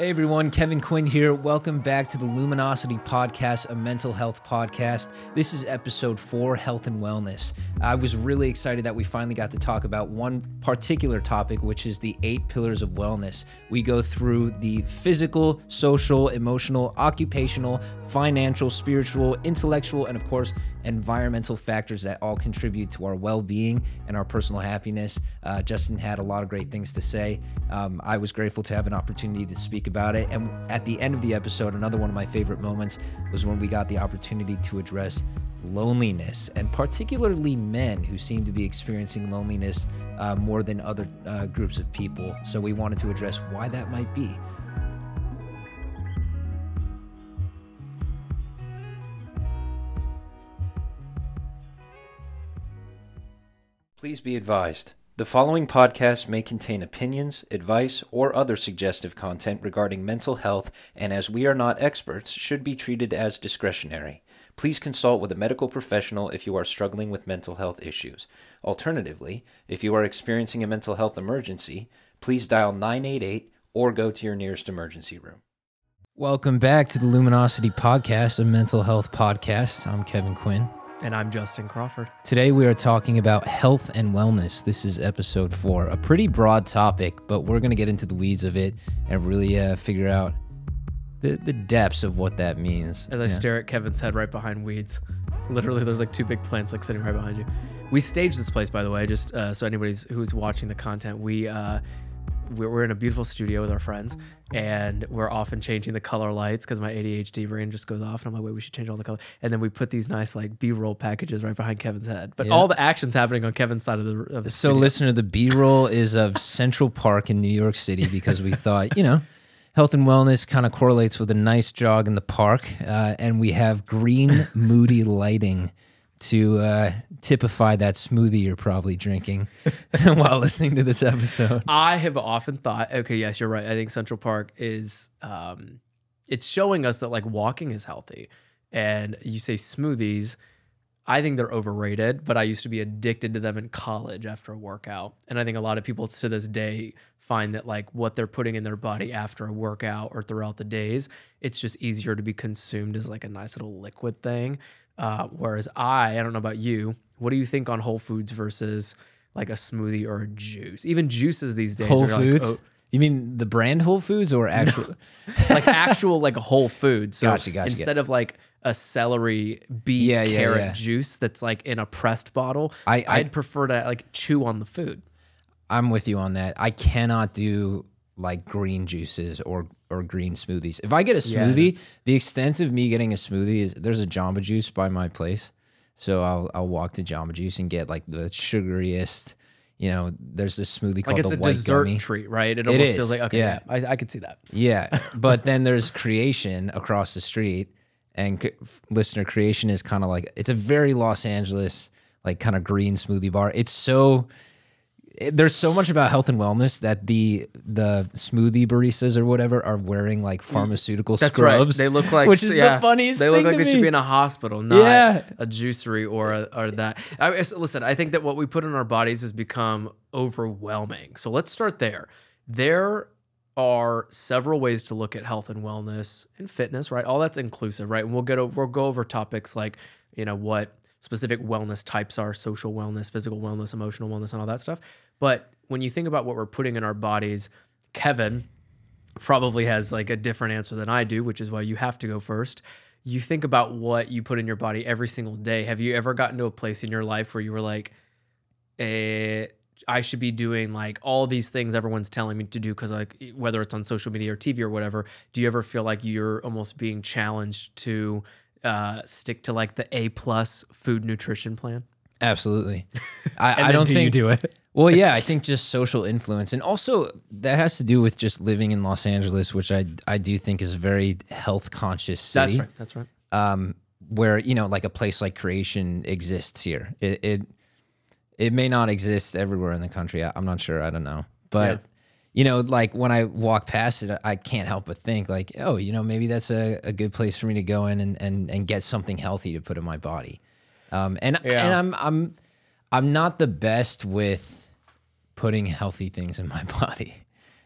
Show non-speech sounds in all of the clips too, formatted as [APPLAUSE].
Hey everyone, Kevin Quinn here. Welcome back to the Luminosity Podcast, a mental health podcast. This is episode four, health and wellness. I was really excited that we finally got to talk about one particular topic, which is the eight pillars of wellness. We go through the physical, social, emotional, occupational, financial, spiritual, intellectual, and of course, environmental factors that all contribute to our well being and our personal happiness. Uh, Justin had a lot of great things to say. Um, I was grateful to have an opportunity to speak about it. And at the end of the episode, another one of my favorite moments was when we got the opportunity to address loneliness and particularly men who seem to be experiencing loneliness uh, more than other uh, groups of people. So we wanted to address why that might be. Please be advised. The following podcast may contain opinions, advice, or other suggestive content regarding mental health, and as we are not experts, should be treated as discretionary. Please consult with a medical professional if you are struggling with mental health issues. Alternatively, if you are experiencing a mental health emergency, please dial 988 or go to your nearest emergency room. Welcome back to the Luminosity Podcast, a mental health podcast. I'm Kevin Quinn. And I'm Justin Crawford. Today we are talking about health and wellness. This is episode four, a pretty broad topic, but we're going to get into the weeds of it and really uh, figure out the, the depths of what that means. As I stare at Kevin's head right behind weeds, literally there's like two big plants like sitting right behind you. We staged this place, by the way, just uh, so anybody's who's watching the content. We uh, we're, we're in a beautiful studio with our friends, and we're often changing the color lights because my ADHD brain just goes off, and I'm like, wait, we should change all the color. And then we put these nice like B-roll packages right behind Kevin's head, but Yeah. all the action's happening on Kevin's side of the. Of the So, studio. listener, the B roll [LAUGHS] is of Central Park in New York City because we thought, you know, health and wellness kind of correlates with a nice jog in the park. Uh, and we have green, moody lighting to uh, typify that smoothie you're probably drinking [LAUGHS] while listening to this episode. I have often thought, okay, yes, you're right. I think Central Park is, um, it's showing us that like walking is healthy. And you say smoothies, I think they're overrated, but I used to be addicted to them in college after a workout. And I think a lot of people to this day find that like what they're putting in their body after a workout or throughout the days, it's just easier to be consumed as like a nice little liquid thing. Uh, whereas I, I don't know about you, what do you think on Whole Foods versus like a smoothie or a juice? Even juices these days Whole are like, Foods? oh, You mean the brand Whole Foods or actual? [LAUGHS] like actual like a whole food. So Gotcha, gotcha, instead of like a celery beet Yeah, yeah, carrot yeah. juice that's like in a pressed bottle, I- I- I'd prefer to like chew on the food. I'm with you on that. I cannot do like green juices or or green smoothies. If I get a Yeah. smoothie, the extent of me getting a smoothie is there's a Jamba Juice by my place, so I'll I'll walk to Jamba Juice and get like the sugariest. You know, there's this smoothie called Like it's the a white dessert gummy. treat, right? It almost feels like okay, yeah. yeah, I, I could see that. Yeah, [LAUGHS] but then there's Kreation across the street, and c- listener Kreation is kind of like it's a very Los Angeles like kind of green smoothie bar. It's so it- there's so much about health and wellness that the the smoothie baristas or whatever are wearing like mm, pharmaceutical That's scrubs. right. They look like which is yeah, the funniest. They look like they should be in a hospital, not Yeah. a juicery or a, or that. I, listen, I think that what we put in our bodies has become overwhelming. So let's start there. There are several ways to look at health and wellness and fitness, right? All that's inclusive, right? And we'll get o- we'll go over topics like you know what specific wellness types are: social wellness, physical wellness, emotional wellness, and all that stuff. But when you think about what we're putting in our bodies, Kevin probably has like a different answer than I do, which is why you have to go first. You think about what you put in your body every single day. Have you ever gotten to a place in your life where you were like, eh, I should be doing like all these things everyone's telling me to do because like whether it's on social media or TV or whatever, do you ever feel like you're almost being challenged to uh, stick to like the A plus food nutrition plan? Absolutely. [LAUGHS] I, I don't do think you do it. Well, yeah, I [LAUGHS] think just social influence, and also that has to do with just living in Los Angeles, which I I do think is a very health conscious city. That's right. That's right. Um, where you know, like a place like Kreation exists here. It it, it may not exist everywhere in the country. I, I'm not sure. I don't know, but. Yeah. You know, like when I walk past it, I can't help but think, like, oh, you know, maybe that's a, a good place for me to go in and, and, and get something healthy to put in my body. Um, and Yeah. and I'm I'm I'm not the best with putting healthy things in my [LAUGHS] body.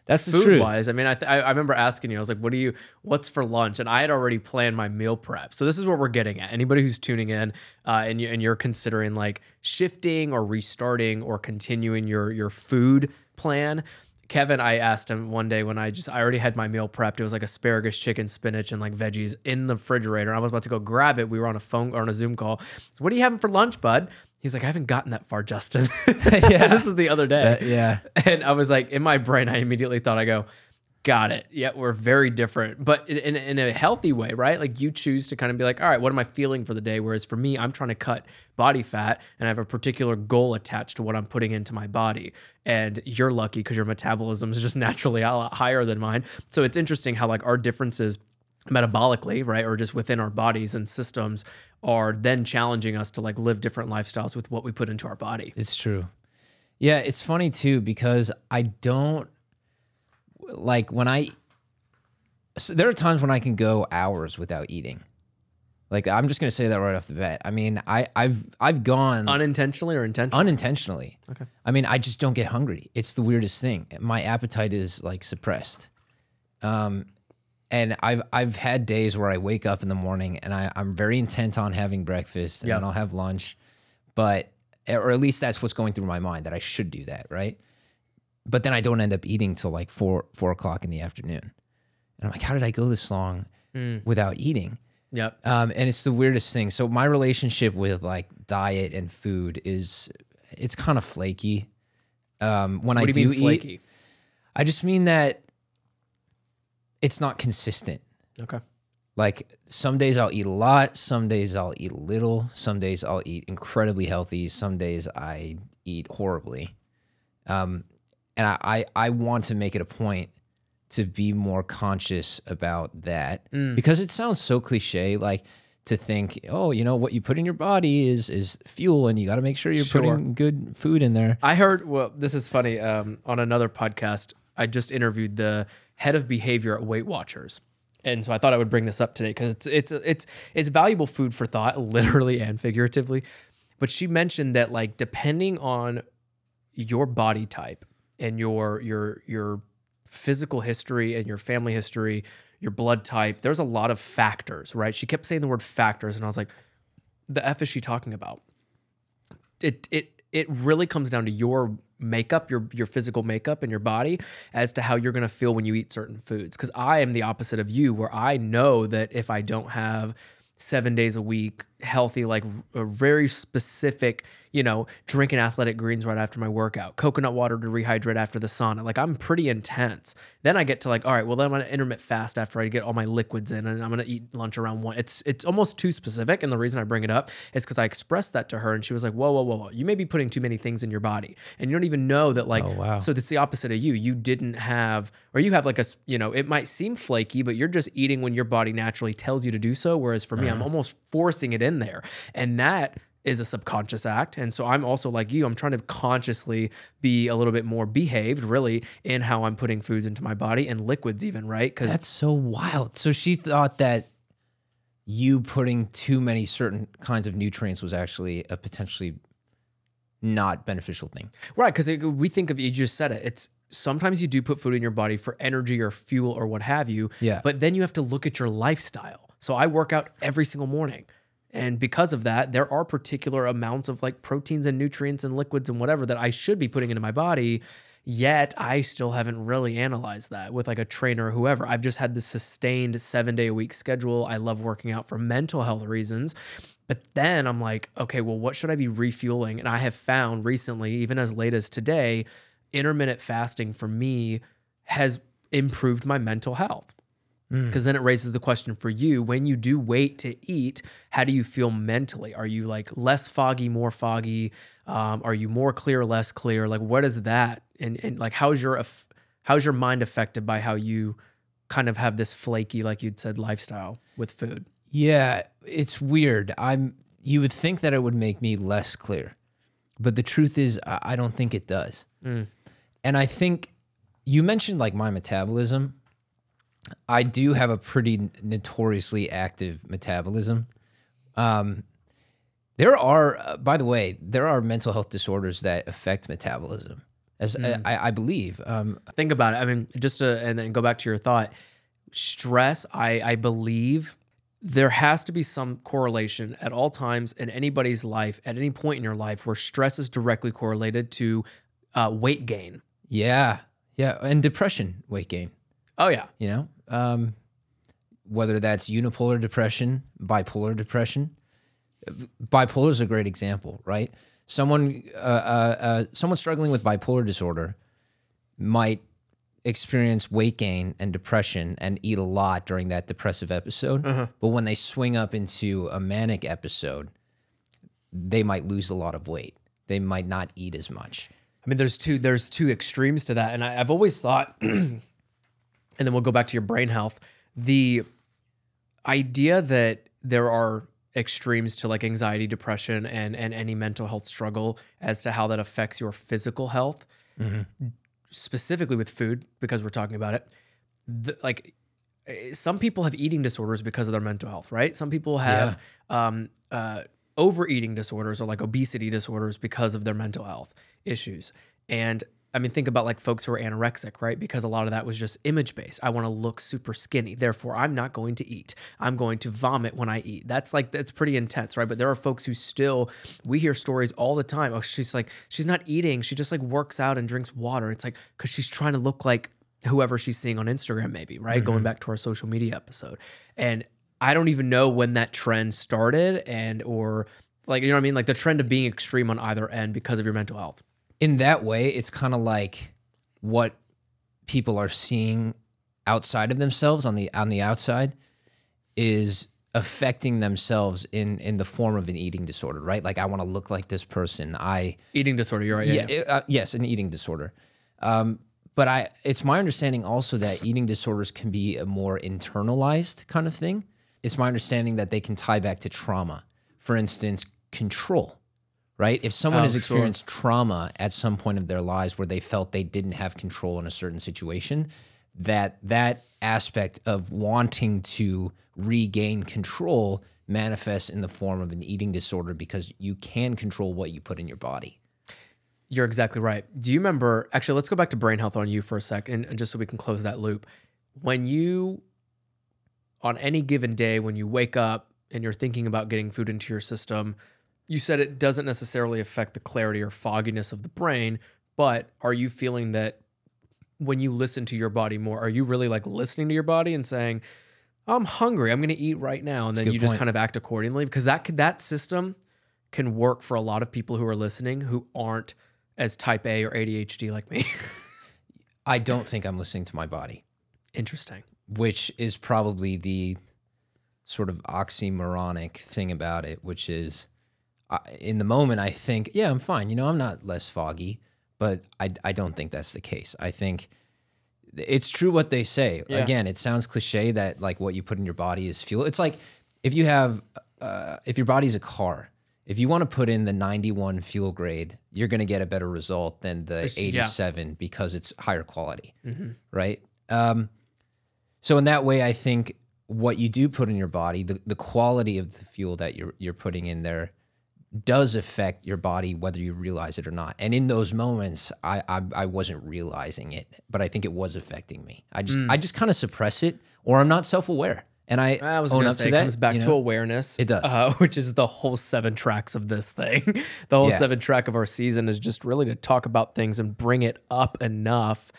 That's the food truth. wise. I mean, I, th- I I remember asking you. I was like, "What do you? What's for lunch?" And I had already planned my meal prep. So this is what we're getting at. Anybody who's tuning in, uh, and you and you're considering like shifting or restarting or continuing your your food plan. Kevin, I asked him one day when I just I already had my meal prepped. It was like asparagus, chicken, spinach, and like veggies in the refrigerator. I was about to go grab it. We were on a phone or on a Zoom call. So what are you having for lunch, bud? He's like, I haven't gotten that far, Justin. [LAUGHS] Yeah. this is the other day. Uh, yeah. And I was like, in my brain, I immediately thought, I go, got it. Yeah, we're very different, but in, in, a healthy way, right? Like you choose to kind of be like, all right, what am I feeling for the day? Whereas for me, I'm trying to cut body fat and I have a particular goal attached to what I'm putting into my body. And you're lucky because your metabolism is just [LAUGHS] naturally a lot higher than mine. So it's interesting how like our differences metabolically, right, or just within our bodies and systems are then challenging us to like live different lifestyles with what we put into our body. It's true. Yeah, it's funny too because I don't like when I. So there are times when I can go hours without eating. Like I'm just gonna say that right off the bat. I mean, I I've I've gone Unintentionally or intentionally? unintentionally. Okay. I mean, I just don't get hungry. It's the weirdest thing. My appetite is like suppressed. Um, and I've I've had days where I wake up in the morning and I, I'm very intent on having breakfast and Yeah. then I'll have lunch, but or at least that's what's going through my mind that I should do that, right? But then I don't end up eating till like four four o'clock in the afternoon, and I'm like, how did I go this long without eating? Yep. Um, and it's the weirdest thing. So my relationship with like diet and food is it's kind of flaky. Um, when I do do eat, flaky? I just mean that it's not consistent. Okay. Like some days I'll eat a lot, some days I'll eat little, some days I'll eat incredibly healthy, some days I eat horribly. Um, and I, I, I want to make it a point to be more conscious about that because it sounds so cliche, like to think, oh, you know, what you put in your body is is fuel, and you got to make sure you're Sure. putting good food in there. I heard, well, this is funny. Um, on another podcast, I just interviewed the head of behavior at Weight Watchers. And so I thought I would bring this up today because it's it's it's it's valuable food for thought, [LAUGHS] literally and figuratively. But she mentioned that like depending on your body type and your your your physical history and your family history, your blood type, there's a lot of factors, right? She kept saying the word factors, and I was like, the F is she talking about? it it it really comes down to your makeup, your your physical makeup and your body as to how you're going to feel when you eat certain foods. Cuz I am the opposite of you where I know that if I don't have 7 days a week healthy like a very specific, you know, drinking athletic greens right after my workout, coconut water to rehydrate after the sauna. Like I'm pretty intense. Then I get to like all right, well then I'm to intermittent fast after I get all my liquids in and I'm going to eat lunch around 1. It's it's almost too specific and the reason I bring it up is cuz I expressed that to her and she was like, "Whoa, whoa, whoa, whoa. You may be putting too many things in your body and you don't even know that like Oh, wow. so that's the opposite of you. You didn't have, or you have like a you know, it might seem flaky, but you're just eating when your body naturally tells you to do so. Whereas for me, I'm uh-huh. almost forcing it in there. And that is a subconscious act. And so I'm also like you, I'm trying to consciously be a little bit more behaved really in how I'm putting foods into my body and liquids even, right? Because That's so wild. So she thought that you putting too many certain kinds of nutrients was actually a potentially not beneficial thing. Right, because we think of you just said it. It's sometimes you do put food in your body for energy or fuel or what have you. Yeah. But then you have to look at your lifestyle. So I work out every single morning. And because of that, there are particular amounts of like proteins and nutrients and liquids and whatever that I should be putting into my body. Yet I still haven't really analyzed that with like a trainer or whoever. I've just had this sustained seven day a week schedule. I love working out for mental health reasons. But then I'm like, okay, well, what should I be refueling? And I have found recently, even as late as today, intermittent fasting for me has improved my mental health. Because then it raises the question for you when you do wait to eat, how do you feel mentally? Are you like less foggy, more foggy? Um, are you more clear, less clear? Like, what is that? And, and like, how's your, how's your mind affected by how you kind of have this flaky, like you'd said, lifestyle with food? Yeah, it's weird. I'm you would think that it would make me less clear. But the truth is I I don't think it does. And I think you mentioned like my metabolism. I do have a pretty notoriously active metabolism. Um, there are, uh, by the way, there are mental health disorders that affect metabolism. as I, I believe. Um, think about it. I mean, just to and then go back to your thought, stress. I I believe there has to be some correlation at all times in anybody's life at any point in your life where stress is directly correlated to uh, weight gain. yeah, yeah, and depression, weight gain. Oh yeah, You know, um, whether that's unipolar depression, bipolar depression. Bipolar is a great example, right? Someone, uh, uh, uh, someone struggling with bipolar disorder might experience weight gain and depression and eat a lot during that depressive episode. But when they swing up into a manic episode, they might lose a lot of weight. They might not eat as much. I mean, there's two there's two extremes to that, and I, I've always thought, [CLEARS THROAT] and then we'll go back to your brain health. The idea that there are extremes to like anxiety, depression, and and any mental health struggle as to how that affects your physical health, specifically with food, because we're talking about it. The, like eh, some people have eating disorders because of their mental health, right? Some people have um, uh, overeating disorders or like obesity disorders because of their mental health issues. And I mean, think about like folks who are anorexic, right? Because a lot of that was just image based. I want to look super skinny. Therefore, I'm not going to eat. I'm going to vomit when I eat. That's like, that's pretty intense, right? But there are folks who still, we hear stories all the time. Oh, she's like, she's not eating. She just like works out and drinks water. It's like, because she's trying to look like whoever she's seeing on Instagram, maybe, right? Going mm-hmm. back to our social media episode. And I don't even know when that trend started and, or like, you know what I mean? Like the trend of being extreme on either end because of your mental health. In that way, it's kind of like what people are seeing outside of themselves on the on the outside is affecting themselves in in the form of an eating disorder, right? Like I want to look like this person. I Eating disorder, you're right. yeah, it- uh, yes, an eating disorder. Um, but I, it's my understanding also that eating disorders can be a more internalized kind of thing. It's my understanding that they can tie back to trauma. For instance, control, right? If someone Oh, has sure. experienced trauma at some point of their lives where they felt they didn't have control in a certain situation, that that aspect of wanting to regain control manifests in the form of an eating disorder because you can control what you put in your body. You're exactly right. Do you remember? Actually, let's go back to brain health on you for a second, and just so we can close that loop. When you, on any given day, when you wake up and you're thinking about getting food into your system, you said it doesn't necessarily affect the clarity or fogginess of the brain, but are you feeling that when you listen to your body more, are you really like listening to your body and saying, I'm hungry, I'm going to eat right now, and then good you just kind of act accordingly? Because that could, that system can work for a lot of people who are listening who aren't as type A or ADHD like me. [LAUGHS] I don't think I'm listening to my body, Interesting. which is probably the sort of oxymoronic thing about it, which is in the moment, I think, yeah, I'm fine. You know, I'm not less foggy, but I, I don't think that's the case. I think it's true what they say. Yeah. Again, it sounds cliche that like what you put in your body is fuel. It's like if you have, uh, if your body's a car, if you want to put in the 91 fuel grade, you're going to get a better result than the yeah. 87 because it's higher quality, right? Um, so in that way, I think what you do put in your body, the, the quality of the fuel that you're you're putting in there, does affect your body whether you realize it or not. And in those moments, I I, I wasn't realizing it, but I think it was affecting me. I just I just kind of suppress it, or I'm not self aware, and I, I was own up say to it that. comes back you to awareness. It does. Uh, [LAUGHS] which is the whole seven tracks of this thing. [LAUGHS] the whole Yeah. seven track of our season is just really to talk about things and bring it up enough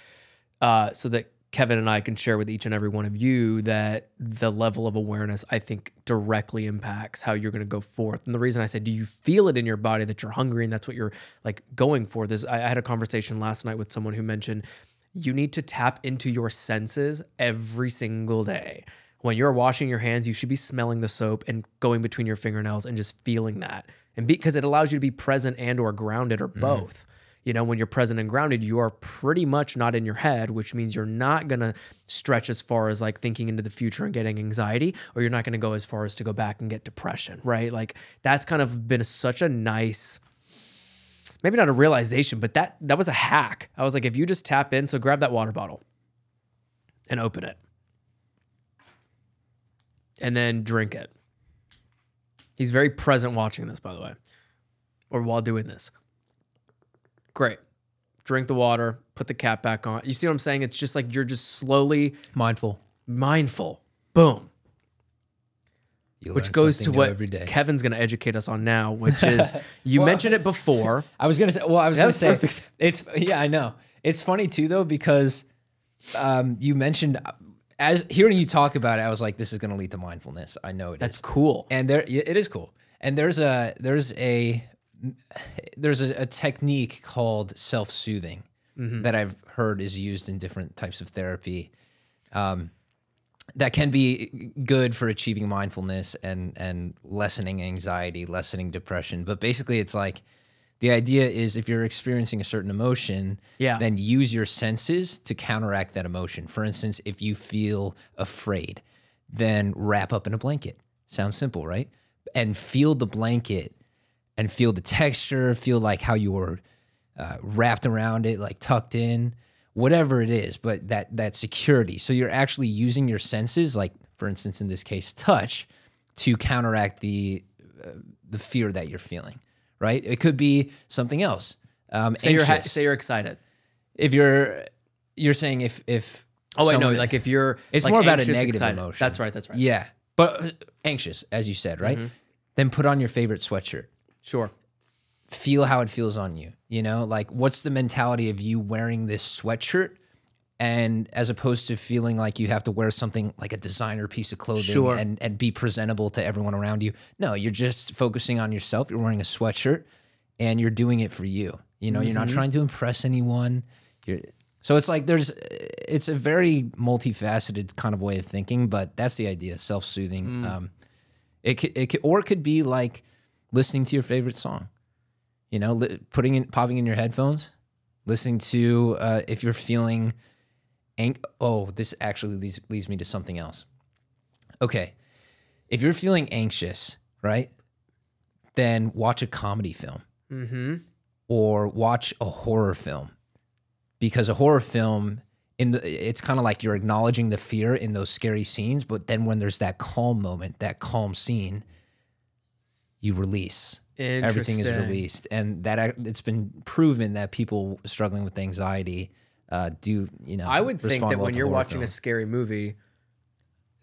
uh, so that Kevin and I can share with each and every one of you that the level of awareness, I think, directly impacts how you're going to go forth. And the reason I said, do you feel it in your body that you're hungry and that's what you're like going for? This, I, I had a conversation last night with someone who mentioned you need to tap into your senses every single day. When you're washing your hands, you should be smelling the soap and going between your fingernails and just feeling that. And because it allows you to be present and or grounded or mm-hmm. both. You know, when you're present and grounded, you are pretty much not in your head, which means you're not going to stretch as far as like thinking into the future and getting anxiety, or you're not going to go as far as to go back and get depression, right? Like that's kind of been such a nice maybe not a realization, but that that was a hack. I was like, if you just tap in, so grab that water bottle and open it. And then drink it. He's very present watching this, by the way. Or while doing this. Great. drink the water, put the cap back on. You see what I'm saying? It's just like you're just slowly Mindful. mindful. Boom. You Which goes to what. Kevin's going to educate us on now, which [LAUGHS] is you mentioned it before. [LAUGHS] I was gonna say. Well, I was gonna say perfect. it's yeah. I know it's funny too though because um, you mentioned as hearing you talk about it, I was like, this is gonna lead to mindfulness. I know it is. That's cool. and there it is cool. And there's a there's a there's a, a technique called self soothing that I've heard is used in different types of therapy. Um, that can be good for achieving mindfulness and and lessening anxiety, lessening depression. But basically, it's like the idea is if you're experiencing a certain emotion, Yeah. then use your senses to counteract that emotion. For instance, if you feel afraid, then wrap up in a blanket. Sounds simple, right? And feel the blanket and feel the texture, feel like how you were uh, wrapped around it, like tucked in, whatever it is, but that that security. So you're actually using your senses, like for instance, in this case, touch, to counteract the uh, the fear that you're feeling. Right? It could be something else. Um, Say you're ha- say you're excited. if you're you're saying if if Oh I know like if you're it's like, more about a negative excited. emotion. That's right, that's right. yeah, but uh, anxious as you said, right? Mm-hmm. Then put on your favorite sweatshirt. Sure. feel how it feels on you. You know, like what's the mentality of you wearing this sweatshirt and as opposed to feeling like you have to wear something like a designer piece of clothing Sure. and, and be presentable to everyone around you. No, you're just focusing on yourself. You're wearing a sweatshirt and you're doing it for you. You know, you're not trying to impress anyone. You're so it's like there's it's a very multifaceted kind of way of thinking, but that's the idea, self-soothing. Um it could, it could, or it could be like listening to your favorite song. You know li- putting in popping in your headphones listening to uh, if you're feeling ang- oh this actually leads, leads me to something else. Okay if you're feeling anxious right then watch a comedy film. Mm-hmm. or watch a horror film. Because a horror film in the it's kind of like you're acknowledging the fear in those scary scenes but then when there's that calm moment that calm scene you release everything is released and that it's been proven that people struggling with anxiety uh, do you know I would think that well when you're watching a scary movie,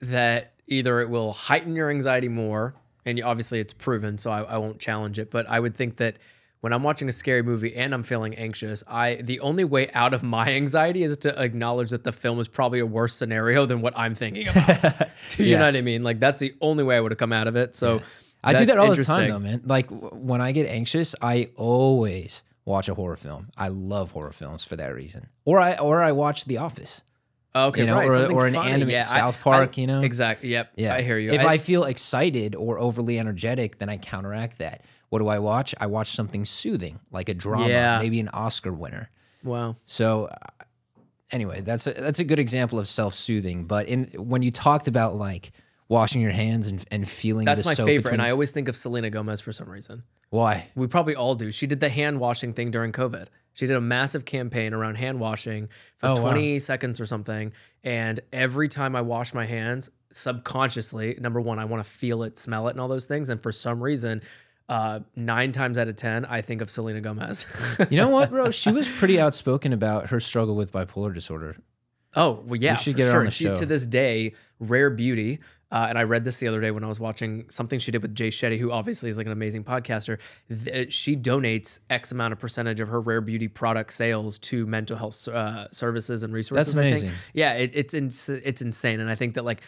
that either it will heighten your anxiety more, and you, obviously it's proven, so I, I won't challenge it. But I would think that when I'm watching a scary movie and I'm feeling anxious, I the only way out of my [LAUGHS] anxiety is to acknowledge that the film is probably a worse scenario than what I'm thinking about. [LAUGHS] Do you Yeah. know what I mean? Like that's the only way I would have come out of it. So I do that all the time though, man. Like w- when I get anxious, I always watch a horror film. I love horror films for that reason. Or I or I watch The Office. Okay, you know, right, or- something or an funny. animated Yeah, I- South I- Park, you know? Exactly. Yep. Yeah, I hear you. If I, feel excited or overly energetic, then I counteract that. What do I watch? I watch something soothing, like a drama, Yeah. maybe an Oscar winner. wow. So uh, anyway, that's a, that's a good example of self-soothing. But in when you talked about like washing your hands and, and feeling That's my favorite, between- and I always think of Selena Gomez for some reason. why? We probably all do. She did the hand washing thing during COVID. She did a massive campaign around hand washing for Oh, wow. 20 seconds or something. And every time I wash my hands, subconsciously, number one, I want to feel it, smell it, and all those things. And for some reason, uh, nine times out of 10, I think of Selena Gomez. [LAUGHS] You know what, bro? She was pretty outspoken about her struggle with bipolar disorder. Oh well, yeah, should for get sure. on the she show. to this day, rare beauty. Uh, and I read this the other day when I was watching something she did with Jay Shetty, who obviously is like an amazing podcaster. Th- she donates X amount of percentage of her rare beauty product sales to mental health uh, services and resources. That's I amazing. think. Yeah, it, it's ins- it's insane, and I think that like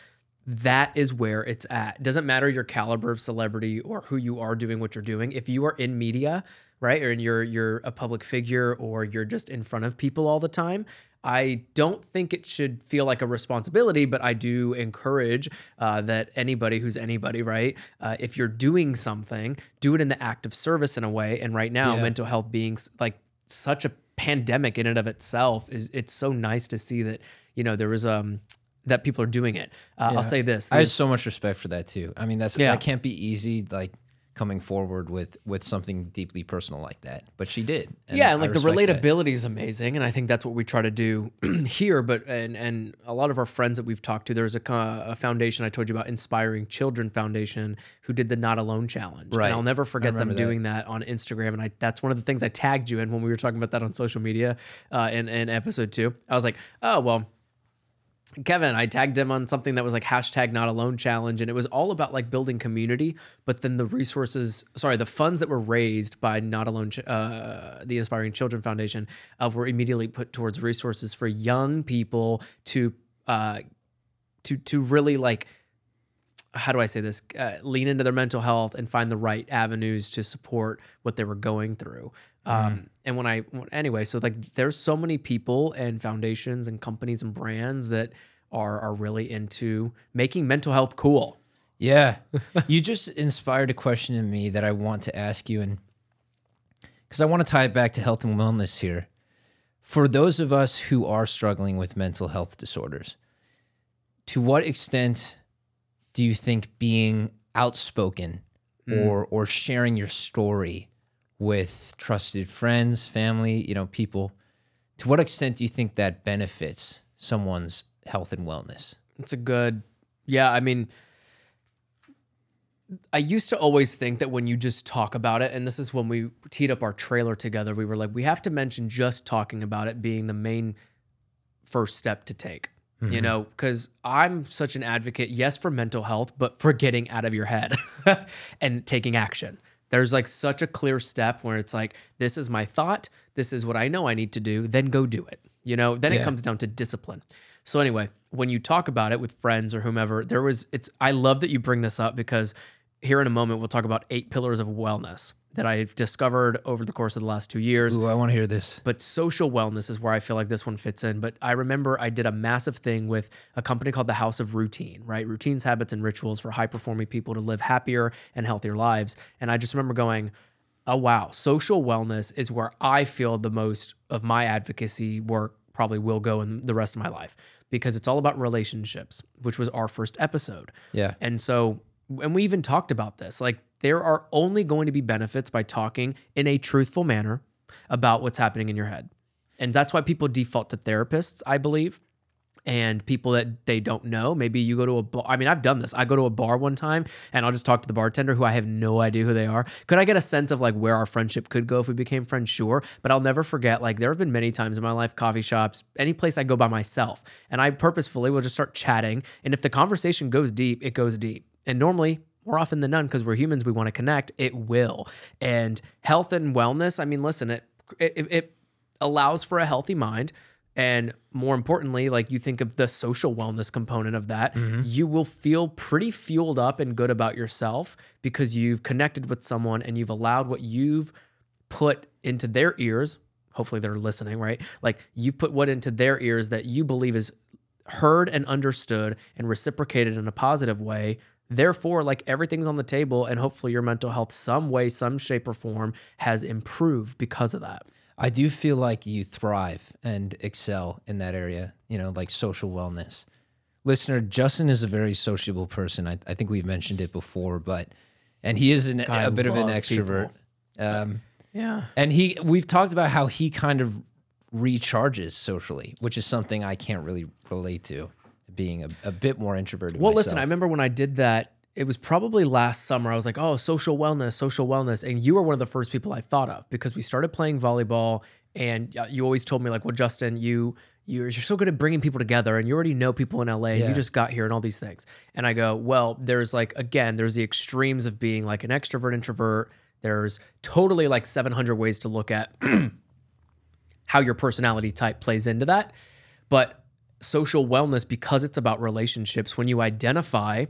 that is where it's at. Doesn't matter your caliber of celebrity or who you are doing what you're doing. If you are in media, right, or you're you're a public figure or you're just in front of people all the time, I don't think it should feel like a responsibility, but I do encourage uh, that anybody who's anybody, right? Uh, if you're doing something, do it in the act of service in a way. And right now, Yeah. mental health being like such a pandemic in and of itself is it's so nice to see that you know there was um that people are doing it. Uh, I'll say this: I have so much respect for that too. I mean, that's Yeah. that can't be easy. Like coming forward with with something deeply personal like that. But she did. yeah, and like the relatability is amazing, and I think that's what we try to do [CLEARS THROAT] here. But and and a lot of our friends that we've talked to, there's a, a foundation I told you about, Inspiring Children Foundation, who did the Not Alone Challenge. Right. And I'll never forget them that. doing that on Instagram, and I that's one of the things I tagged you in when we were talking about that on social media uh, in in episode two. I was like, oh well. Kevin, I tagged him on something that was like hashtag not alone challenge. And it was all about like building community. But then the resources, sorry, the funds that were raised by Not Alone, uh, the Inspiring Children Foundation, uh, were immediately put towards resources for young people to, uh, to, to really like, how do I say this? Uh, lean into their mental health and find the right avenues to support what they were going through. Um, and when I, anyway, so like there's so many people and foundations and companies and brands that are are really into making mental health cool. Yeah. [LAUGHS] you just inspired a question in me that I want to ask you and cuz I want to tie it back to health and wellness here. For those of us who are struggling with mental health disorders, to what extent do you think being outspoken mm. or or sharing your story with trusted friends, family, you know, people, to what extent do you think that benefits someone's health and wellness? It's a good, yeah. I mean, I used to always think that when you just talk about it, and this is when we teed up our trailer together, we were like, we have to mention just talking about it being the main first step to take. You mm-hmm. know, because I'm such an advocate, yes, for mental health, but for getting out of your head [LAUGHS] and taking action. There's like such a clear step where it's like, this is my thought, this is what I know I need to do, then go do it. You know, then it comes down to discipline. So anyway, when you talk about it with friends or whomever, there was it's I love that you bring this up because here in a moment we'll talk about eight pillars of wellness that I've discovered over the course of the last two years. Ooh, I want to hear this. But social wellness is where I feel like this one fits in. But I remember I did a massive thing with a company called the House of Routine, right? Routines, habits, and rituals for high performing people to live happier and healthier lives. And I just remember going, oh, wow, social wellness is where I feel the most of my advocacy work probably will go in the rest of my life because it's all about relationships, which was our first episode. Yeah. And so, and we even talked about this. Like, there are only going to be benefits by talking in a truthful manner about what's happening in your head. And that's why people default to therapists, I believe, and people that they don't know. Maybe you go to a bar. I mean, I've done this. I go to a bar one time and I'll just talk to the bartender who I have no idea who they are. Could I get a sense of like where our friendship could go if we became friends? Sure. But I'll never forget, like, there have been many times in my life, coffee shops, any place I go by myself, and I purposefully will just start chatting. And if the conversation goes deep, it goes deep. And normally, more often than none, because we're humans, we want to connect, it will. And health and wellness, I mean, listen, it, it, it allows for a healthy mind. And more importantly, like you think of the social wellness component of that, mm-hmm. you will feel pretty fueled up and good about yourself because you've connected with someone and you've allowed what you've put into their ears. Hopefully they're listening, right? Like you've put what into their ears that you believe is heard and understood and reciprocated in a positive way. Therefore, like everything's on the table, and hopefully your mental health, some way, some shape or form, has improved because of that. I do feel like you thrive and excel in that area, you know, like social wellness. Listener, Justin is a very sociable person. I, I think we've mentioned it before, but, and he is an, a bit of an extrovert. Um, Yeah. and he, we've talked about how he kind of recharges socially, which is something I can't really relate to, being a, a bit more introverted. Well, listen, I remember when I did that, it was probably last summer. I was like, oh, social wellness, social wellness. And you were one of the first people I thought of because we started playing volleyball and you always told me, like, well, Justin, you. You're, you're so good at bringing people together and you already know people in LA and Yeah. you just got here and all these things. And I go, well, there's like, again, there's the extremes of being like an extrovert, introvert. There's totally like 700 ways to look at [CLEARS THROAT] how your personality type plays into that. But social wellness, because it's about relationships, when you identify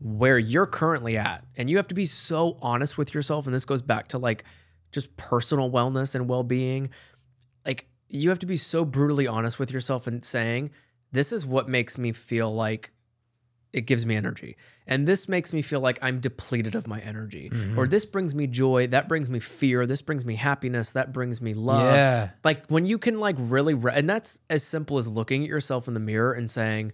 where you're currently at, and you have to be so honest with yourself, and this goes back to like just personal wellness and well being, like you have to be so brutally honest with yourself and saying, This is what makes me feel like it gives me energy. And this makes me feel like I'm depleted of my energy. Mm-hmm. Or this brings me joy, that brings me fear, this brings me happiness, that brings me love. Yeah. Like when you can like really re- and that's as simple as looking at yourself in the mirror and saying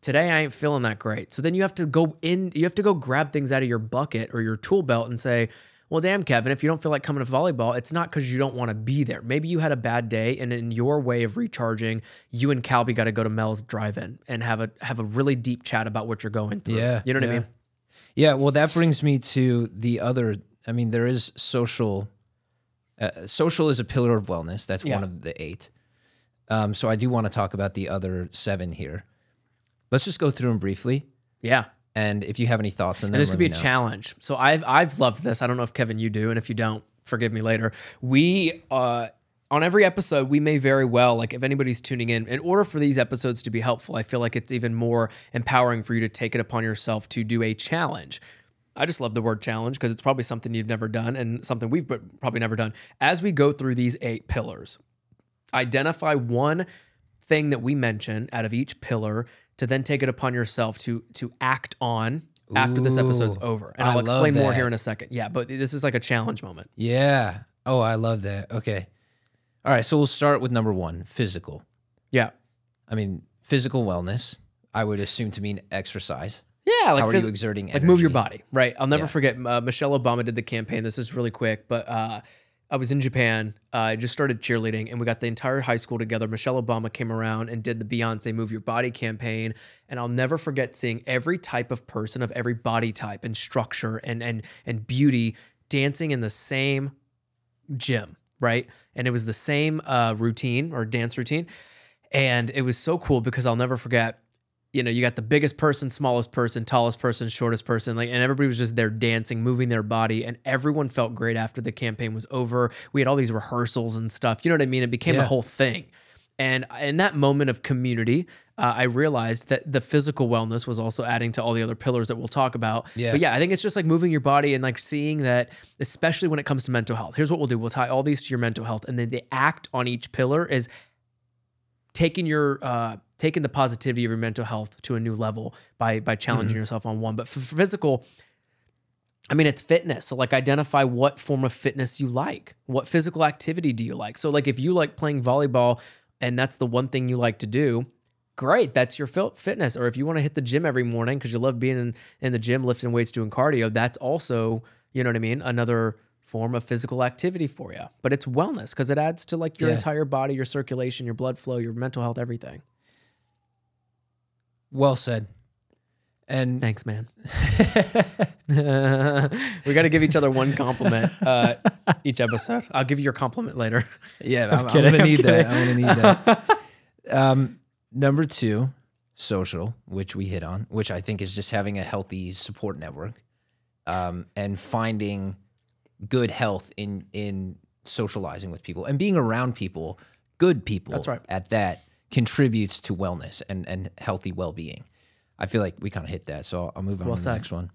today I ain't feeling that great. So then you have to go in, you have to go grab things out of your bucket or your tool belt and say, well, damn, Kevin, if you don't feel like coming to volleyball, it's not because you don't want to be there. Maybe you had a bad day, and in your way of recharging, you and Calby got to go to Mel's drive-in and have a have a really deep chat about what you're going through. Yeah, you know what yeah. I mean. Yeah, well, that brings me to the other. I mean, there is social. Uh, social is a pillar of wellness. That's Yeah. one of the eight. Um, so I do want to talk about the other seven here. Let's just go through them briefly, Yeah. And if you have any thoughts on And this could be a know. challenge. So I've I've loved this. I don't know if Kevin you do, and if you don't, forgive me later. We uh on every episode, we may very well, like if anybody's tuning in, in order for these episodes to be helpful, I feel like it's even more empowering for you to take it upon yourself to do a challenge. I just love the word challenge because it's probably something you've never done and something we've probably never done. As we go through these eight pillars, identify one thing that we mention out of each pillar to then take it upon yourself to to act on after this episode's over. And I I'll love explain more here in a second. Yeah, but this is like a challenge moment. Yeah. Oh, I love that. Okay. All right. So we'll start with number one physical. Yeah. I mean, physical wellness, I would assume to mean exercise. Yeah, like How are phys- you exerting like move your body, right? I'll never Yeah. forget uh, Michelle Obama did the campaign. This is really quick, but uh, I was in Japan. Uh, I just started cheerleading, and we got the entire high school together. Michelle Obama came around and did the Beyonce "Move Your Body" campaign, and I'll never forget seeing every type of person of every body type and structure and and and beauty dancing in the same gym, right? And it was the same uh, routine or dance routine. And it was so cool because I'll never forget, you know, you got the biggest person, smallest person, tallest person, shortest person, like, and everybody was just there dancing, moving their body. And everyone felt great after the campaign was over. We had all these rehearsals and stuff. You know what I mean? It became a whole thing. And in that moment of community, uh, I realized that the physical wellness was also adding to all the other pillars that we'll talk about. Yeah. But yeah, I think it's just like moving your body and like seeing that, especially when it comes to mental health. Here's what we'll do we'll tie all these to your mental health. And then the act on each pillar is taking your, uh, taking the positivity of your mental health to a new level by, by challenging yourself on one. But for for physical, I mean, it's fitness. So, like, identify what form of fitness you like. What physical activity do you like? So, like, if you like playing volleyball and that's the one thing you like to do, great. That's your fitness. Or if you want to hit the gym every morning because you love being in, in the gym, lifting weights, doing cardio, that's also, you know what I mean? Another form of physical activity for you. But it's wellness because it adds to like your Yeah. entire body, your circulation, your blood flow, your mental health, everything. Well said. And Thanks, man. [LAUGHS] we got to give each other one compliment uh, [LAUGHS] each episode. I'll give you your compliment later. yeah, I'm, [LAUGHS] I'm kidding, gonna I'm need that. kidding. I'm gonna need that. um, number two, social, which we hit on, which I think is just having a healthy support network, um, and finding good health in in socializing with people and being around people, good people. That's right. At that contributes to wellness and and healthy well being. I feel like we kind of hit that, so I'll, I'll move on Well to the said. next one.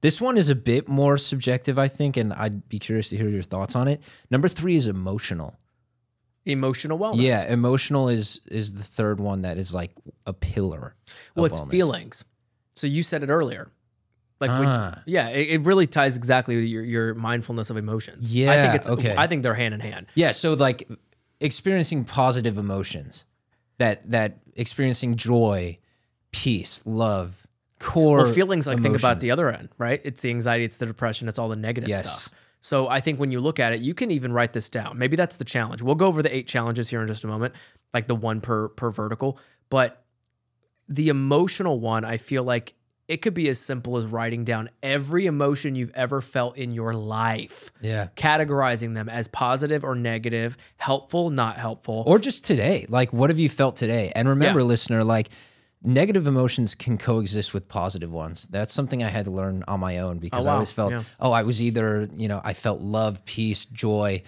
This one is a bit more subjective, I think, and I'd be curious to hear your thoughts on it. Number three is emotional. Emotional wellness. Yeah, emotional is is the third one that is like a pillar. Well, of it's wellness. feelings. So you said it earlier. Like, Ah. yeah, it, it really ties exactly with your, your mindfulness of emotions. Yeah, I think it's, okay. I think they're hand in hand. Yeah, so like experiencing positive emotions, that that experiencing joy, peace, love, core. Well, feelings like think about the other end, right? It's the anxiety, it's the depression, it's all the negative Yes. stuff. So I think when you look at it, you can even write this down. Maybe that's the challenge. We'll go over the eight challenges here in just a moment, like the one per per vertical. But the emotional one, I feel like it could be as simple as writing down every emotion you've ever felt in your life, Yeah. categorizing them as positive or negative, helpful, not helpful. Or just today. Like what have you felt today? And remember, Yeah. listener, like negative emotions can coexist with positive ones. That's something I had to learn on my own because oh, I wow. always felt, Yeah. oh, I was either, you know, I felt love, peace, joy.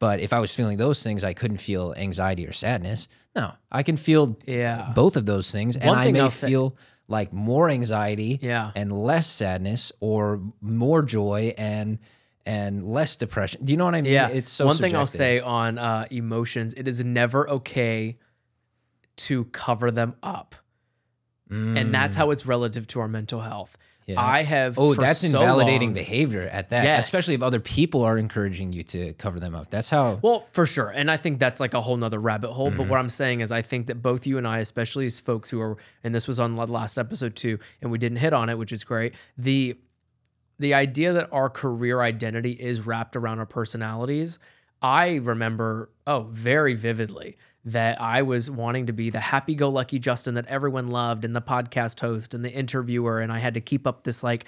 But if I was feeling those things, I couldn't feel anxiety or sadness. No, I can feel yeah. both of those things. And One I may I'll say- feel like more anxiety Yeah. and less sadness or more joy and and less depression. Do you know what I mean? Yeah. It's so One thing I'll say on uh, emotions, it is never okay to cover them up. And that's Mm. how it's relative to our mental health. Yeah. I have. Oh, that's so invalidating long- behavior at that, Yes. especially if other people are encouraging you to cover them up. That's how. Well, for sure. And I think that's like a whole nother rabbit hole. Mm-hmm. But what I'm saying is, I think that both you and I, especially as folks who are, and this was on the last episode too, and we didn't hit on it, which is great. The the idea that our career identity is wrapped around our personalities, I remember, oh, very vividly that I was wanting to be the happy go lucky Justin that everyone loved and the podcast host and the interviewer. And I had to keep up this like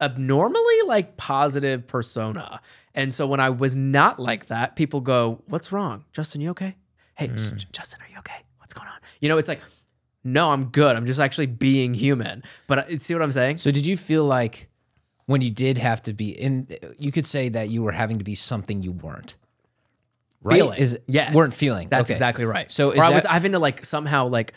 abnormally like positive persona. And so when I was not like that, people go, What's wrong? Justin, you okay? Hey, J- Justin, are you okay? What's going on? You know, it's like, no, I'm good. I'm just actually being human. But uh, see what I'm saying? So did you feel like when you did have to be in, you could say that you were having to be something you weren't. Right? Feeling. Is yes. weren't feeling. That's Okay. exactly right. So or is I was to like somehow like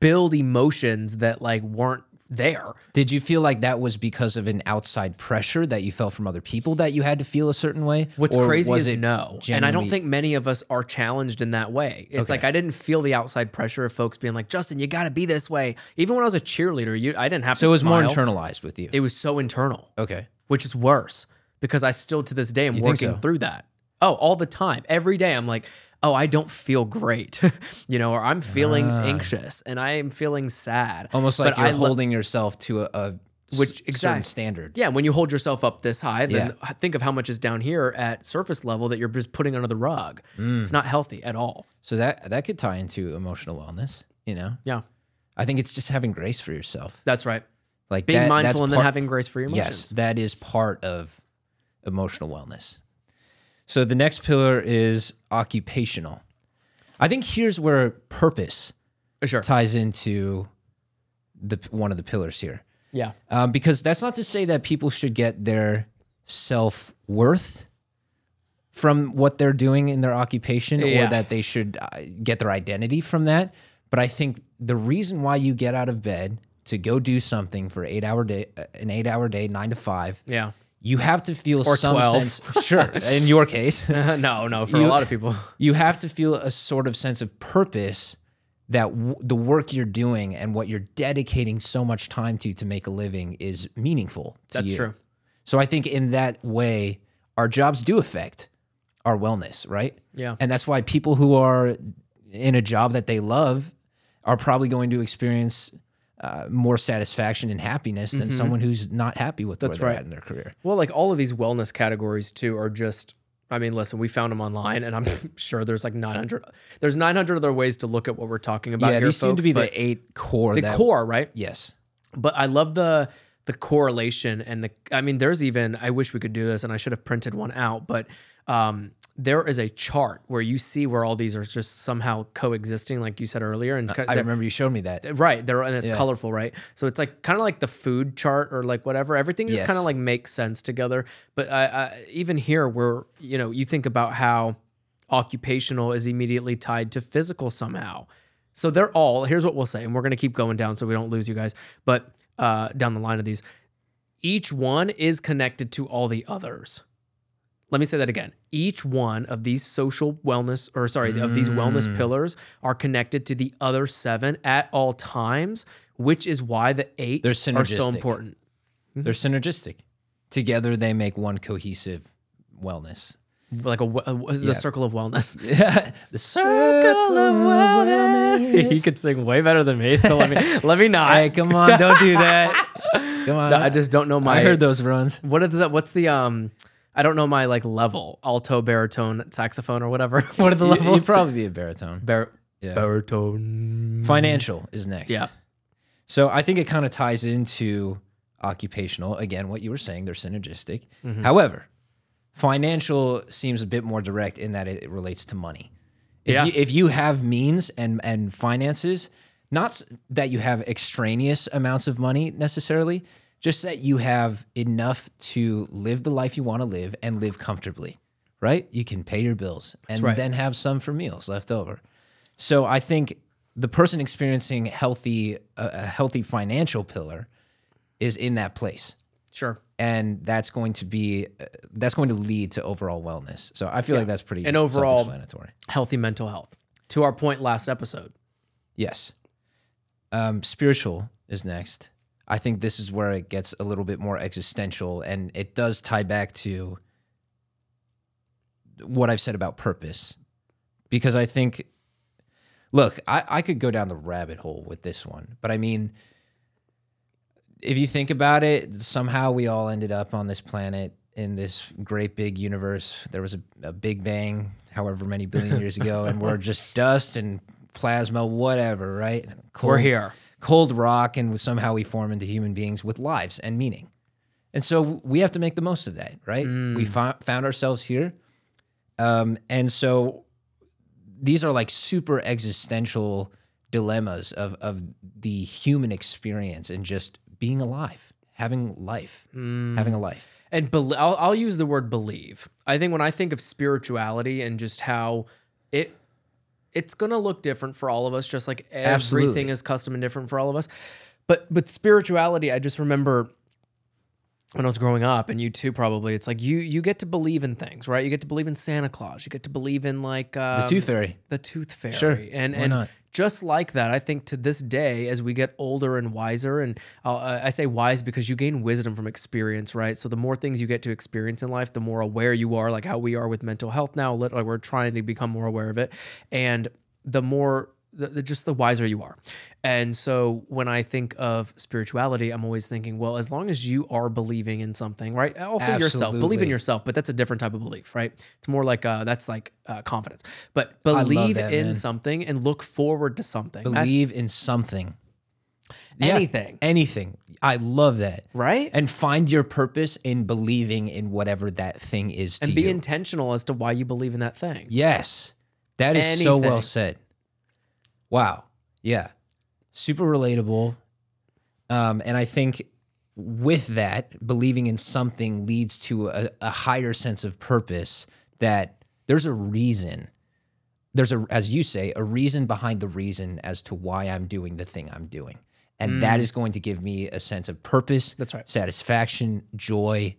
build emotions that like weren't there. Did you feel like that was because of an outside pressure that you felt from other people that you had to feel a certain way? What's Or crazy is no. And I don't think many of us are challenged in that way. It's Okay. like I didn't feel the outside pressure of folks being like, Justin, you got to be this way. Even when I was a cheerleader, you, I didn't have So to So it was more internalized with you. It was so internal, okay. which is worse because I still to this day am think working so? through that. Oh, all the time. Every day I'm like, oh, I don't feel great, [LAUGHS] you know, or I'm feeling anxious and I am feeling sad. Ah. Almost like But you're I lo- holding yourself to a Which- certain exact- standard. Yeah, when you hold yourself up this high, then think of how much is down here at surface level that you're just putting under the rug. Mm. It's not healthy at all. So that that could tie into emotional wellness. You know, Yeah, I think it's just having grace for yourself. that's right. Like Being that- mindful and then having grace for your emotions. Yes, that is part of emotional wellness. So the next pillar is occupational. I think here's where purpose Sure. ties into the one of the pillars here. Yeah. Um, because that's not to say that people should get their self worth from what they're doing in their occupation Yeah. or that they should uh, get their identity from that. But I think the reason why you get out of bed to go do something for eight hour day, uh, an eight hour day, nine to five, Yeah. You have to feel Or some 12. sense. Sure, [LAUGHS] in your case, [LAUGHS] no, no, for [LAUGHS] You- a lot of people. you have to feel a sort of sense of purpose that w- the work you're doing and what you're dedicating so much time to to make a living is meaningful to That's you. true. So I think in that way, our jobs do affect our wellness, right? Yeah. And that's why people who are in a job that they love are probably going to experience uh, more satisfaction and happiness than someone who's not happy with Mm-hmm. That's right. in their career. Well, like all of these wellness categories too are just. I mean, listen, we found them online, and I'm [LAUGHS] sure there's like 900. There's 900 other ways to look at what we're talking about yeah, here, these seem to be the eight core. the that, core, right? Yes. But I love the the correlation and the. I mean, there's even. I wish we could do this, and I should have printed one out. But um, there is a chart where you see where all these are just somehow coexisting, like you said earlier, and I remember you showed me that. Right, they're and it's Yeah. colorful, right? So it's like kind of like the food chart or like whatever. Everything just Yes. kind of like makes sense together. But I, I, even here, where you know you think about how occupational is immediately tied to physical somehow. So they're all. Here's what we'll say, and we're gonna keep going down so we don't lose you guys. But uh, down the line of these, each one is connected to all the others. Let me say that again. Each one of these social wellness, or sorry, of these Mm. wellness pillars are connected to the other seven at all times, which is why the 8 They're are so important. They're synergistic. Together, they make one cohesive wellness. Like a, a- the Yeah. circle of wellness. [LAUGHS] the circle of wellness. he [LAUGHS] could sing way better than me, so let me [LAUGHS] let me not. Hey, come on, don't do that. Come on. I just don't know my. I heard those runs. What is that? What's the um? I don't know my like level, alto, baritone, saxophone, or whatever. [LAUGHS] what are the levels? You'd probably be a baritone. Bar- Yeah. baritone. Financial is next. Yeah. So I think it kind of ties into occupational. Again, what you were saying, they're synergistic. Mm-hmm. However, financial seems a bit more direct in that it, relates to money. If, Yeah. you, if you have means and, and finances, not that you have extraneous amounts of money necessarily, just that you have enough to live the life you want to live and live comfortably, right? You can pay your bills and right. then have some for meals left over. So I think the person experiencing healthy a a healthy financial pillar is in that place, Sure. and that's going to be uh, that's going to lead to overall wellness. So I feel like that's pretty And overall-. Healthy mental health. To our point last episode. Yes. Um, spiritual is next. I think this is where it gets a little bit more existential and it does tie back to what I've said about purpose. Because I think, look, I, I could go down the rabbit hole with this one, but I mean, if you think about it, somehow we all ended up on this planet in this great big universe. There was a, a big bang, however many billion years ago, and we're [LAUGHS] just dust and plasma, whatever, right? Cold, We're here. Cold rock, and somehow we form into human beings with lives and meaning. And so we have to make the most of that, right? We fo- found ourselves here. Um, and so these are like super existential dilemmas of, of the human experience and just being alive, having life, having a life. And bel I'll, I'll use the word believe. I think when I think of spirituality and just how it it's gonna look different for all of us, just like everything Absolutely. is custom and different for all of us. But but spirituality, I just remember when I was growing up, and you too probably, it's like you you get to believe in things, right? You get to believe in Santa Claus. You get to believe in like um, The tooth fairy. the tooth fairy. Sure. And Why and not? just like that, I think to this day, as we get older and wiser, and uh, I say wise because you gain wisdom from experience, right? So the more things you get to experience in life, the more aware you are, like how we are with mental health now. Like we're trying to become more aware of it, and the more. The, the- just the wiser you are. And so when I think of spirituality, I'm always thinking, well, as long as you are believing in something, right? Also yourself, believe in yourself, but that's a different type of belief, right? It's more like uh, that's like uh, confidence. But believe that, in man. something and look forward to something. Believe in something. Yeah, anything, anything. I love that. right? And, And find your purpose in believing in whatever that thing is to be you. intentional as to why you believe in that thing. Yes. That is so well said. Wow. Yeah. Super relatable. Um, and I think with that, believing in something leads to a, a higher sense of purpose that there's a reason. There's a, as you say, a reason behind the reason as to why I'm doing the thing I'm doing. And that is going to give me a sense of purpose, Mm. That's right. satisfaction, joy,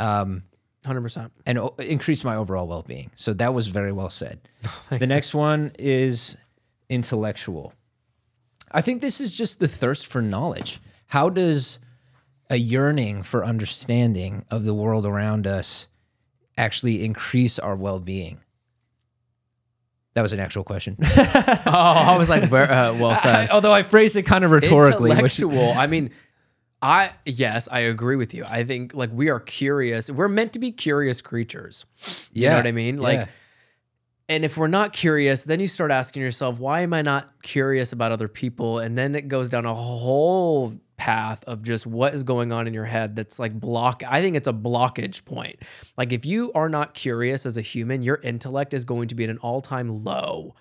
um, 100%. and o- increase my overall well-being. So that was very well said. [LAUGHS] the next one is intellectual. I think this is just the thirst for knowledge. How does a yearning for understanding of the world around us actually increase our well-being? That was an actual question. [LAUGHS] Oh, I was like, uh, well said. Although I phrased it kind of rhetorically. which- Intellectual. I mean, I yes, I agree with you. I think like we are curious. We're meant to be curious creatures. You yeah, know what I mean? Like, yeah. And if we're not curious, then you start asking yourself, why am I not curious about other people? And then it goes down a whole path of just what is going on in your head that's like block. I think it's a blockage point. Like if you are not curious as a human, your intellect is going to be at an all-time low.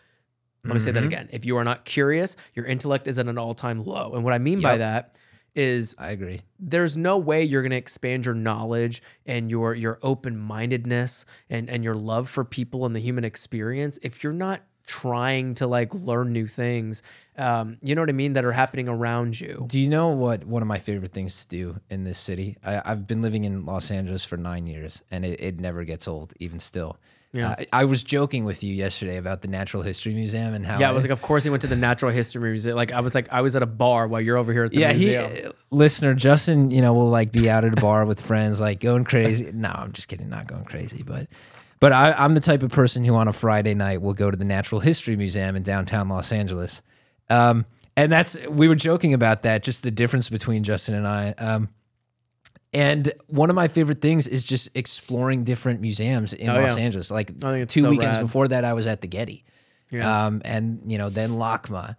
Let me say that mm-hmm. again. If you are not curious, your intellect is at an all-time low. And what I mean by that is I agree. there's no way you're going to expand your knowledge and your your open-mindedness and and your love for people and the human experience if you're not trying to like learn new things um, you know what i mean that are happening around you Do you know what one of my favorite things to do in this city? I, I've been living in Los Angeles for nine years, and it, it never gets old, even still. Yeah. I, I was joking with you yesterday about the Natural History Museum and how yeah i was like of course he went to the natural history museum like i was like i was at a bar while you're over here at the yeah, he museum listener Justin, you know, will like be out at a bar with friends, like going crazy. [LAUGHS] No, I'm just kidding, not going crazy, but but I, I'm the type of person who on a Friday night will go to the Natural History Museum in downtown Los Angeles. Um, and that's we were joking about that, just the difference between Justin and I. Um, and one of my favorite things is just exploring different museums in Oh, Los yeah. Angeles. Like I think it's two so weekends rad. before that, I was at the Getty, Yeah. um, and you know then LACMA.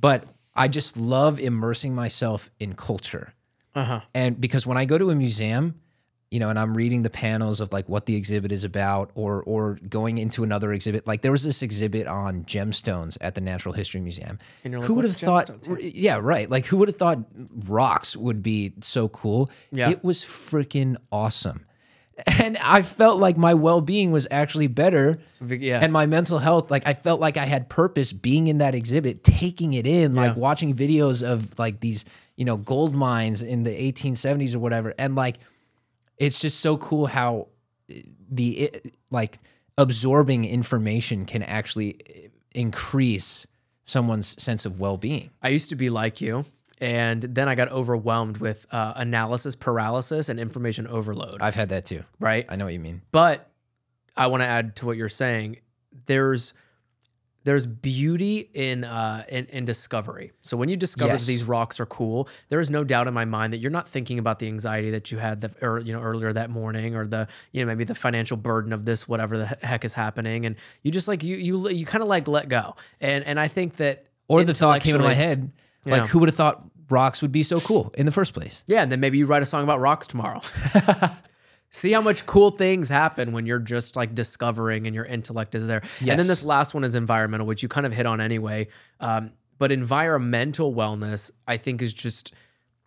But I just love immersing myself in culture, uh-huh and because when I go to a museum, you know, and I'm reading the panels of like what the exhibit is about, or or going into another exhibit. Like there was this exhibit on gemstones at the Natural History Museum. Like, who would have thought? gemstones?" Yeah, right. Like who would have thought rocks would be so cool? Yeah. it was freaking awesome. [LAUGHS] And I felt like my well being was actually better yeah and my mental health like i felt like i had purpose being in that exhibit taking it in like Yeah. watching videos of like these you know gold mines in the 1870s or whatever and like it's just so cool how eh, the it, like absorbing information can actually eh, increase someone's sense of well-being I used to be like you. and then I got overwhelmed with uh, analysis paralysis and information overload. I've had that too. right, I know what you mean. but I want to add to what you're saying. There's there's beauty in uh in, in discovery. So when you discover Yes. these rocks are cool, there is no doubt in my mind that you're not thinking about the anxiety that you had the or you know earlier that morning or the you know maybe the financial burden of this whatever the heck is happening and you just like you you you kind of like let go. And and I think that Or the thought came into my head, like, know. who would have thought rocks would be so cool in the first place? Yeah, and then maybe you write a song about rocks tomorrow. [LAUGHS] See how much cool things happen when you're just like discovering and your intellect is there. And then this last one is environmental, which you kind of hit on anyway. Um, but environmental wellness, I think, is just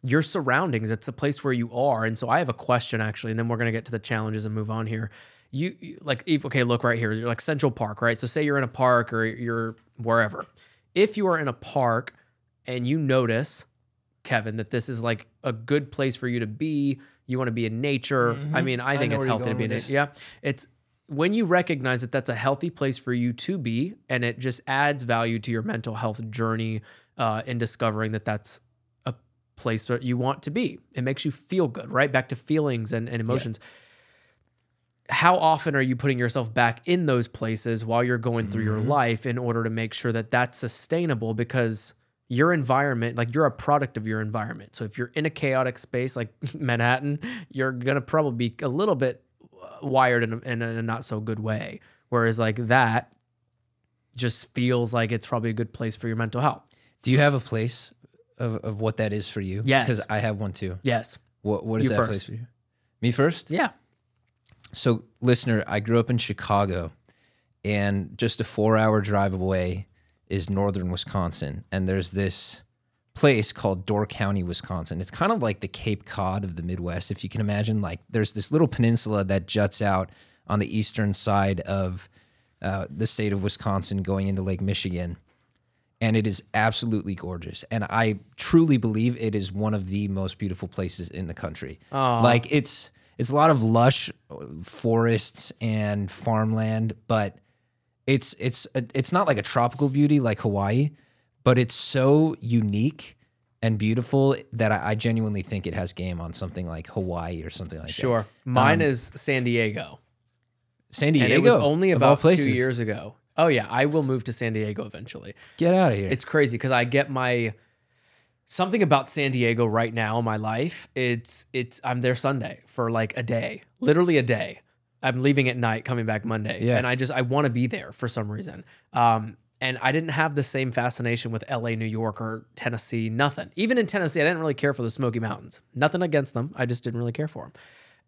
your surroundings. It's a place where you are. And so I have a question actually, and then we're gonna get to the challenges and move on here. You, you like if okay, look right here. You're like Central Park, right? So say you're in a park or you're wherever. If you are in a park and you notice Kevin, that this is like a good place for you to be. You want to be in nature. I mean, I I think know it's healthy to be in nature. Yeah. It's when you recognize that that's a healthy place for you to be, and it just adds value to your mental health journey uh, in discovering that that's a place that you want to be. It makes you feel good, right? Back to feelings and, and emotions. How often are you putting yourself back in those places while you're going through your life in order to make sure that that's sustainable? Because your environment, like you're a product of your environment. So if you're in a chaotic space like [LAUGHS] Manhattan, you're gonna probably be a little bit uh, wired in a, in a not so good way. Whereas like that just feels like it's probably a good place for your mental health. Do you have a place of, of what that is for you? Yes. Because I have one too. Yes. What What is You that first. place for you? Me first? Yeah. So, listener, I grew up in Chicago, and just a four hour drive away is northern Wisconsin. And there's this place called Door County, Wisconsin. It's kind of like the Cape Cod of the Midwest, if you can imagine. Like, there's this little peninsula that juts out on the eastern side of uh, the state of Wisconsin going into Lake Michigan. And it is absolutely gorgeous. And I truly believe it is one of the most beautiful places in the country. Like, it's. It's a lot of lush forests and farmland, but it's it's it's not like a tropical beauty like Hawaii, but it's so unique and beautiful that I, I genuinely think it has game on something like Hawaii or something like that. Sure. Mine um, is San Diego. San Diego. And it was only about two years ago. Oh yeah, I will move to San Diego eventually. Get out of here. It's crazy because I get my something about San Diego right now in my life. It's it's I'm there Sunday for like a day, literally a day. I'm leaving at night, coming back Monday, Yeah. and I just I want to be there for some reason. Um, and I didn't have the same fascination with LA, New York, or Tennessee. Nothing. Even in Tennessee, I didn't really care for the Smoky Mountains. Nothing against them. I just didn't really care for them.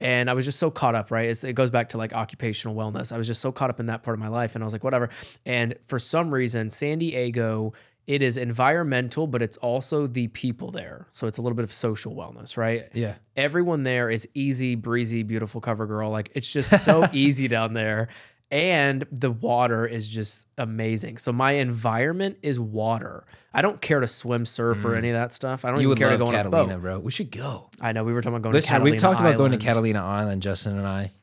And I was just so caught up, right? It's, it goes back to like occupational wellness. I was just so caught up in that part of my life. And I was like, whatever. And for some reason, San Diego, it is environmental, but it's also the people there. So it's a little bit of social wellness, right? yeah. Everyone there is easy, breezy, beautiful cover girl. Like it's just [LAUGHS] so easy down there. And the water is just amazing. So my environment is water. I don't care to swim, surf, or any of that stuff. I don't Mm. You even would care love to go on a Catalina, boat. bro. We should go. I know we were talking about going Listen, to Catalina we've talked about going to Catalina Island, Justin and I.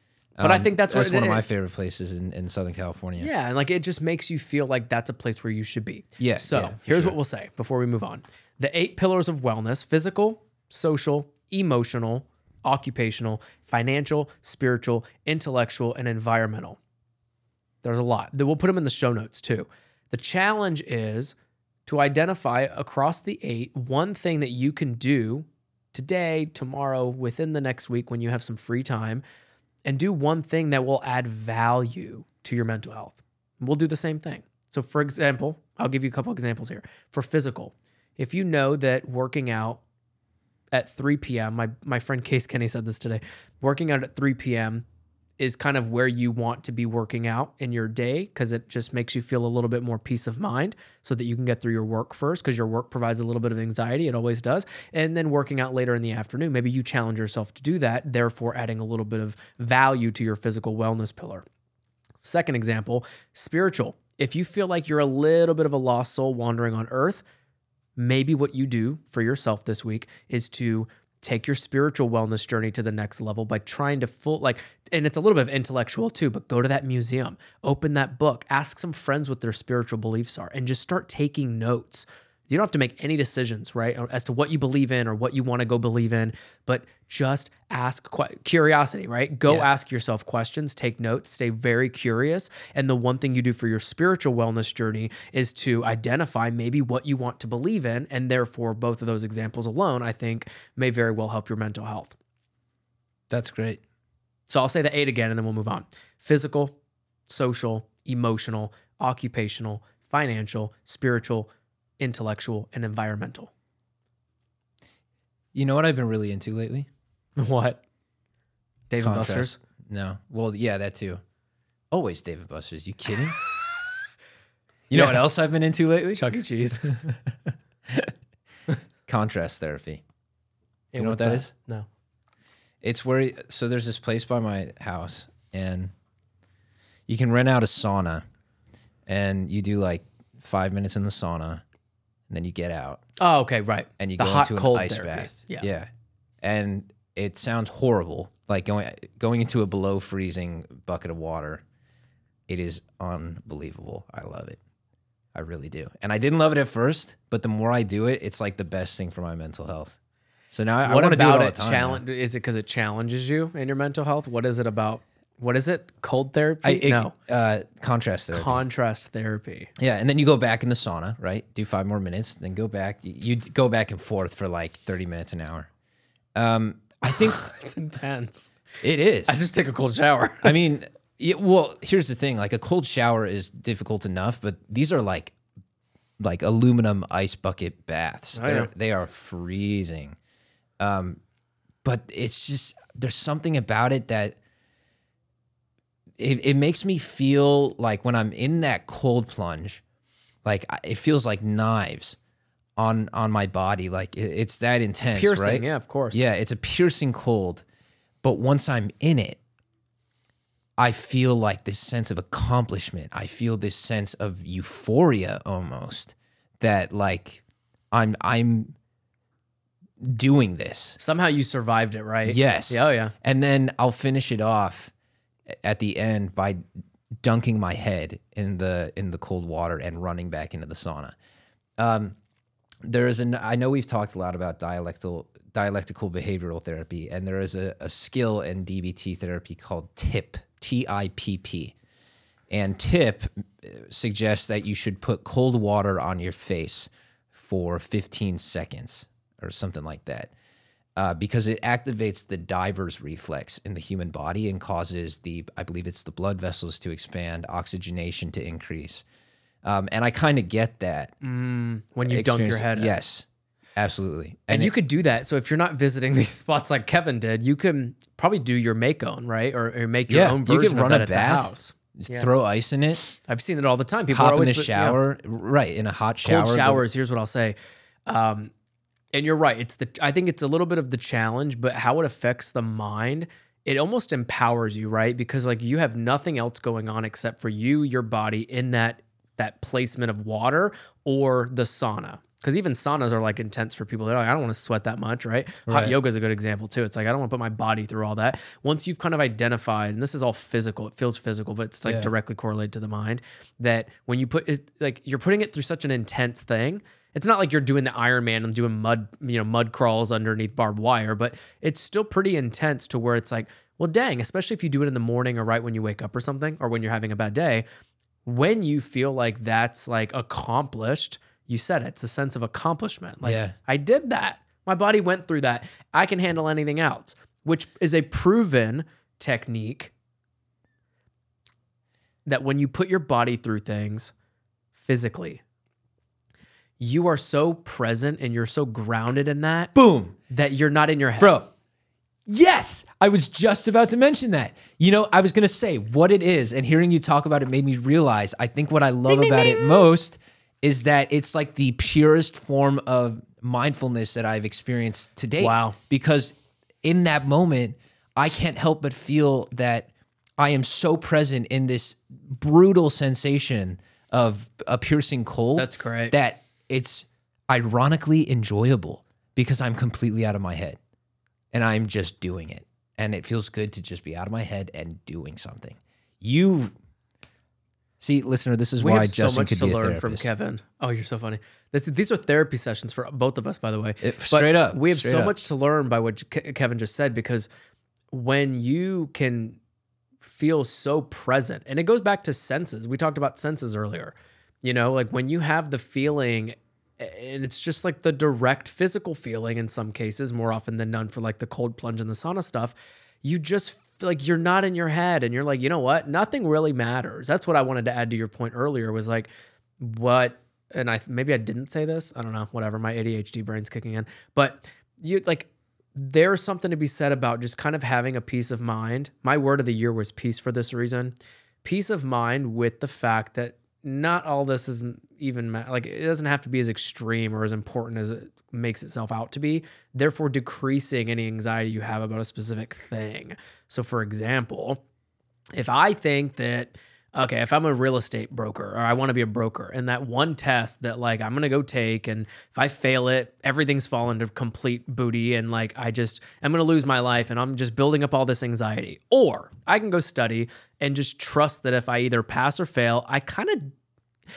But I Um, think that's what that's one it- of my favorite places in, in Southern California. Yeah, and like it just makes you feel like that's a place where you should be. Yeah, So yeah, here's sure. what we'll say before we move on: the eight pillars of wellness: physical, social, emotional, occupational, financial, spiritual, intellectual, and environmental. There's a lot. We'll put them in the show notes too. The challenge is to identify across the eight one thing that you can do today, tomorrow, within the next week when you have some free time, and do one thing that will add value to your mental health. We'll do the same thing. So, for example, I'll give you a couple examples here. For physical, if you know that working out at 3 p.m., my, my friend Case Kenny said this today, working out at 3 p.m. is kind of where you want to be working out in your day because it just makes you feel a little bit more peace of mind so that you can get through your work first because your work provides a little bit of anxiety. It always does. And then working out later in the afternoon, maybe you challenge yourself to do that, therefore adding a little bit of value to your physical wellness pillar. Second example, spiritual. If you feel like you're a little bit of a lost soul wandering on earth, maybe what you do for yourself this week is to take your spiritual wellness journey to the next level by trying to full like and it's a little bit of intellectual too but go to that museum open that book ask some friends what their spiritual beliefs are and just start taking notes You don't have to make any decisions, right, uh, as to what you believe in or what you want to go believe in, but just ask que- curiosity, right? Go Yeah. ask yourself questions, take notes, stay very curious. And the one thing you do for your spiritual wellness journey is to identify maybe what you want to believe in. And therefore, both of those examples alone, I think, may very well help your mental health. That's great. So I'll say the eight again and then we'll move on physical, social, emotional, occupational, financial, spiritual, intellectual, and environmental. You know what I've been really into lately? [LAUGHS] What? David Contrast. Buster's? No. Well, yeah, that too. Always Dave & Buster's. You kidding? [LAUGHS] You know Yeah. what else I've been into lately? Chuck E. Cheese. [LAUGHS] Contrast therapy. You know what that is? No. It's where so there's this place by my house and you can rent out a sauna and you do like five minutes in the sauna and then you get out Oh, okay, right. and you the go hot into cold an ice therapy. bath. Yeah. Yeah. And it sounds horrible. Like going going into a below freezing bucket of water. It is unbelievable. I love it. I really do. And I didn't love it at first, but the more I do it, it's like the best thing for my mental health. So now I, I want to do it all the time. now. challenge? Is it because it challenges you in your mental health? What is it about? What is it? Cold therapy? I, it, no. uh, contrast therapy. Contrast therapy. yeah, and then you go back in the sauna, right? Do five more minutes, then go back. You go back and forth for like thirty minutes an hour. Um, I [LAUGHS] think It's intense. it is. I just take a cold shower. [LAUGHS] I mean, yeah, well, here's the thing: like a cold shower is difficult enough, but these are like like aluminum ice bucket baths. I They're, they are freezing. Um, but it's just there's something about it that it, it makes me feel like when I'm in that cold plunge, like it feels like knives on on my body. Like it, it's that intense, Piercing, right? yeah, of course. Yeah, it's a piercing cold. But once I'm in it, I feel like this sense of accomplishment. I feel this sense of euphoria almost that like I'm I'm doing this. Somehow you survived it, right? Yes. Yeah, oh, yeah. And then I'll finish it off at the end by dunking my head in the in the cold water and running back into the sauna. Um, there is an I know we've talked a lot about dialectical dialectical behavioral therapy, and there is a, a skill in DBT therapy called TIP, T I P P. And TIP suggests that you should put cold water on your face for 15 seconds or something like that uh, because it activates the diver's reflex in the human body and causes the, I believe it's the blood vessels to expand, oxygenation to increase. Um, and I kind of get that. When you dunk your head. in. Yes, absolutely. And, it- you could do that. So if you're not visiting [LAUGHS] these spots like Kevin did, you can probably do your make own, right? Or, or make your yeah, own you can run of that a at the bath, house. throw ice in it, I've seen it all the time. People are hop in the put- yeah. shower, right? In a hot shower. cold showers. Here's what I'll say. Um, and you're right. It's the I think it's a little bit of the challenge, but how it affects the mind, it almost empowers you, right? Because like you have nothing else going on except for you, your body in that that placement of water or the sauna. Because even saunas are like intense for people. They're like, I don't want to sweat that much, right? Hot yoga is a good example too. It's like I don't want to put my body through all that. Once you've kind of identified, and this is all physical, it feels physical, but it's like Yeah. directly correlated to the mind. That when you put it, like you're putting it through such an intense thing. It's not like you're doing the Iron Man and doing mud, you know, mud crawls underneath barbed wire, but it's still pretty intense to where it's like, well, dang, especially if you do it in the morning or right when you wake up or something, or when you're having a bad day, when you feel like that's like accomplished, you said it, it's a sense of accomplishment. Like Yeah. I did that. My body went through that. I can handle anything else, which is a proven technique that when you put your body through things physically, you are so present and you're so grounded in that Boom. that you're not in your head. Bro, yes, I was just about to mention that. You know, I was going to say what it is, and hearing you talk about it made me realize I think what I love about it most is that it's like the purest form of mindfulness that I've experienced to date. Wow. Because in that moment, I can't help but feel that I am so present in this brutal sensation of a piercing cold. That's great. That it's ironically enjoyable because I'm completely out of my head and I'm just doing it. And it feels good to just be out of my head and doing something. You See, listener, this is We why have so Justin much could to be learn from Kevin. Oh, you're so funny. This, these are therapy sessions for both of us, by the way. It- But straight up, we have straight so up. much to learn by what Ke- Kevin just said because when you can feel so present, and it goes back to senses. We talked about senses earlier. You know, like when you have the feeling, and it's just like the direct physical feeling in some cases, more often than none, for like the cold plunge and the sauna stuff. You just like you're not in your head, and you're like, you know what? Nothing really matters. That's what I wanted to add to your point earlier. Was like, what and I maybe I didn't say this. I don't know. Whatever. My ADHD brain's kicking in. But you like there's something to be said about just kind of having a peace of mind. My word of the year was peace for this reason. Peace of mind with the fact that not all this is even ma- like it doesn't have to be as extreme or as important as it makes itself out to be. Therefore, decreasing any anxiety you have about a specific thing. So, for example, if I think that okay, if I'm a real estate broker or I want to be a broker and that one test that like I'm going to go take and if I fail it, everything's fallen to complete booty and like I just I'm going to lose my life and I'm just building up all this anxiety. Or I can go study and just trust that if I either pass or fail, I kind of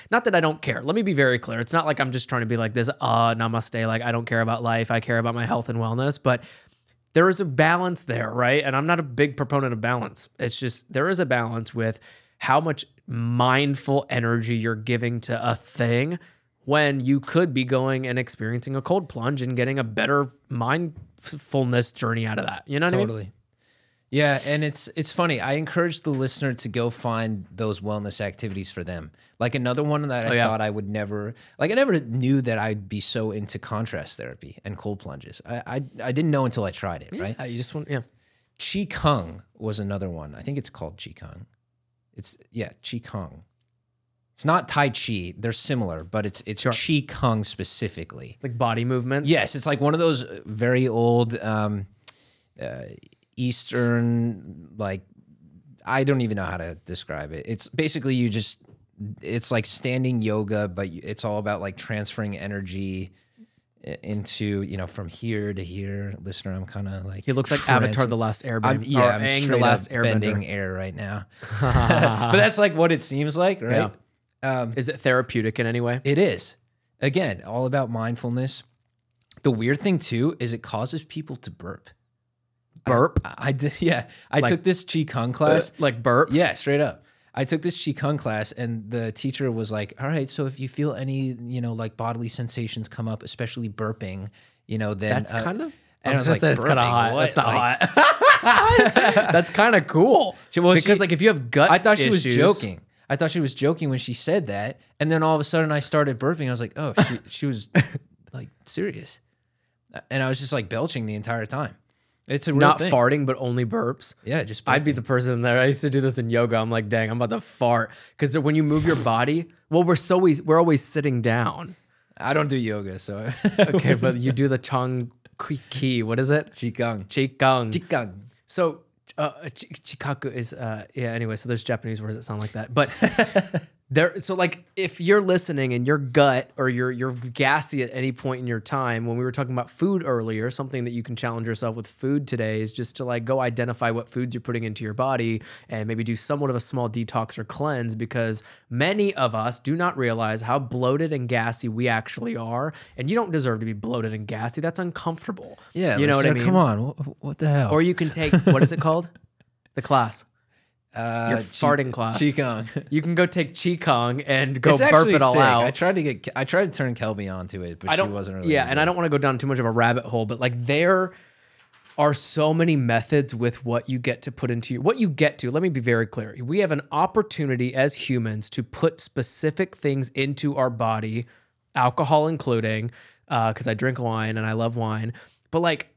not that I don't care. Let me be very clear. It's not like I'm just trying to be like this, uh, namaste, like I don't care about life. I care about my health and wellness. But there is a balance there, right? And I'm not a big proponent of balance. It's just there is a balance with how much mindful energy you're giving to a thing when you could be going and experiencing a cold plunge and getting a better mindfulness journey out of that. You know what I mean? Totally. Yeah, and it's it's funny. I encourage the listener to go find those wellness activities for them. Like another one that I Oh, yeah. thought I would never like. I never knew that I'd be so into contrast therapy and cold plunges. I I, I didn't know until I tried it. Right. You just want, yeah. Qigong was another one. I think it's called Qigong. It's yeah, Qigong. It's not Tai Chi. They're similar, but it's it's Qigong specifically. It's like body movements. Yes, it's like one of those very old um, uh, Eastern, like I don't even know how to describe it. It's basically you just it's like standing yoga, but it's all about like transferring energy into you know from here to here. Listener, I'm kind of like He looks like Avatar: The Last Airbender. I'm, yeah, I'm Aang, the Last up bending Airbender. air right now. [LAUGHS] but that's like what it seems like, right? Um, Is it therapeutic in any way? it is. Again, all about mindfulness. The weird thing too is it causes people to burp. Burp, I, I did, yeah. I took this Qigong class. like burp. yeah, straight up. I took this Qigong class, and the teacher was like, "All right, so if you feel any, you know, like bodily sensations come up, especially burping, you know, then That's uh, kind of. and I was, gonna say it's kind of hot. What?" That's not Like, hot. [LAUGHS] [LAUGHS] That's kind of cool. well, because she- like if you have gut, I thought she was joking. I thought she was joking when she said that, and then all of a sudden I started burping. I was like, "Oh, she, she was like serious," and I was just like belching the entire time. It's a Not thing. farting, but only burps. Yeah, just I'd be the person there. I used to do this in yoga. I'm like, dang, I'm about to fart because when you move your body, well, we're so always we're always sitting down. I don't do yoga, so [LAUGHS] Okay, but you do the chong kui ki. What is it? Qigong. Qigong. Qigong. So uh, chikaku is uh, yeah. Anyway, so there's Japanese words that sound like that, but [LAUGHS] there. So like, if you're listening and your gut or you're you're gassy at any point in your time, when we were talking about food earlier, something that you can challenge yourself with food today is just to like go identify what foods you're putting into your body and maybe do somewhat of a small detox or cleanse because many of us do not realize how bloated and gassy we actually are, and you don't deserve to be bloated and gassy. That's uncomfortable. Yeah, you know what I mean. Come on, what, what the hell? Or you can take what is it called? [LAUGHS] The class. Uh, Your farting class. Qigong. [LAUGHS] You can go take Qigong and go it's burp it all sick. out. I tried to get, I tried to turn Kelby onto it, but I she wasn't really. yeah, and I don't want to go down too much of a rabbit hole, but like there are so many methods with what you get to put into your what you get to. Let me be very clear. We have an opportunity as humans to put specific things into our body, alcohol including, because I drink wine and I love wine. But like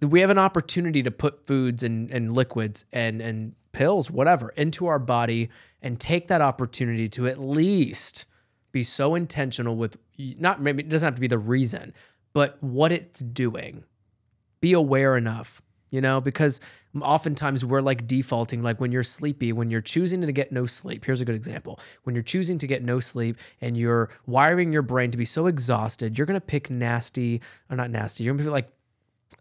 we have an opportunity to put foods and, and liquids and and pills, whatever, into our body and take that opportunity to at least be so intentional with not maybe it doesn't have to be the reason, but what it's doing. Be aware enough, you know, because oftentimes we're like defaulting, like when you're sleepy, when you're choosing to get no sleep. Here's a good example. When you're choosing to get no sleep and you're wiring your brain to be so exhausted, you're gonna pick nasty, or not nasty, you're gonna be like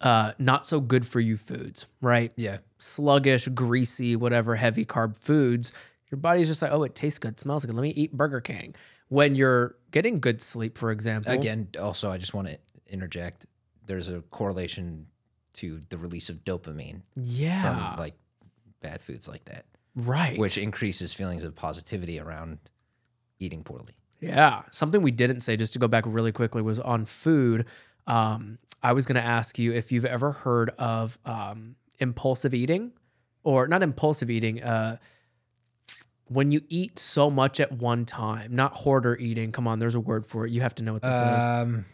uh, not so good for you foods, right? Yeah, Sluggish, greasy, whatever heavy carb foods Your body's just like, oh, it tastes good, smells good. Let me eat Burger King. When you're getting good sleep, for example, Again, also, I just want to interject. There's a correlation to the release of dopamine yeah, from like bad foods like that, right. which increases feelings of positivity around eating poorly. Yeah. Something we didn't say, just to go back really quickly, was on food. Um, I was going to ask you if you've ever heard of um, impulsive eating or not impulsive eating. Uh, when you eat so much at one time, not hoarder eating. Come on, there's a word for it. You have to know what this is. Um,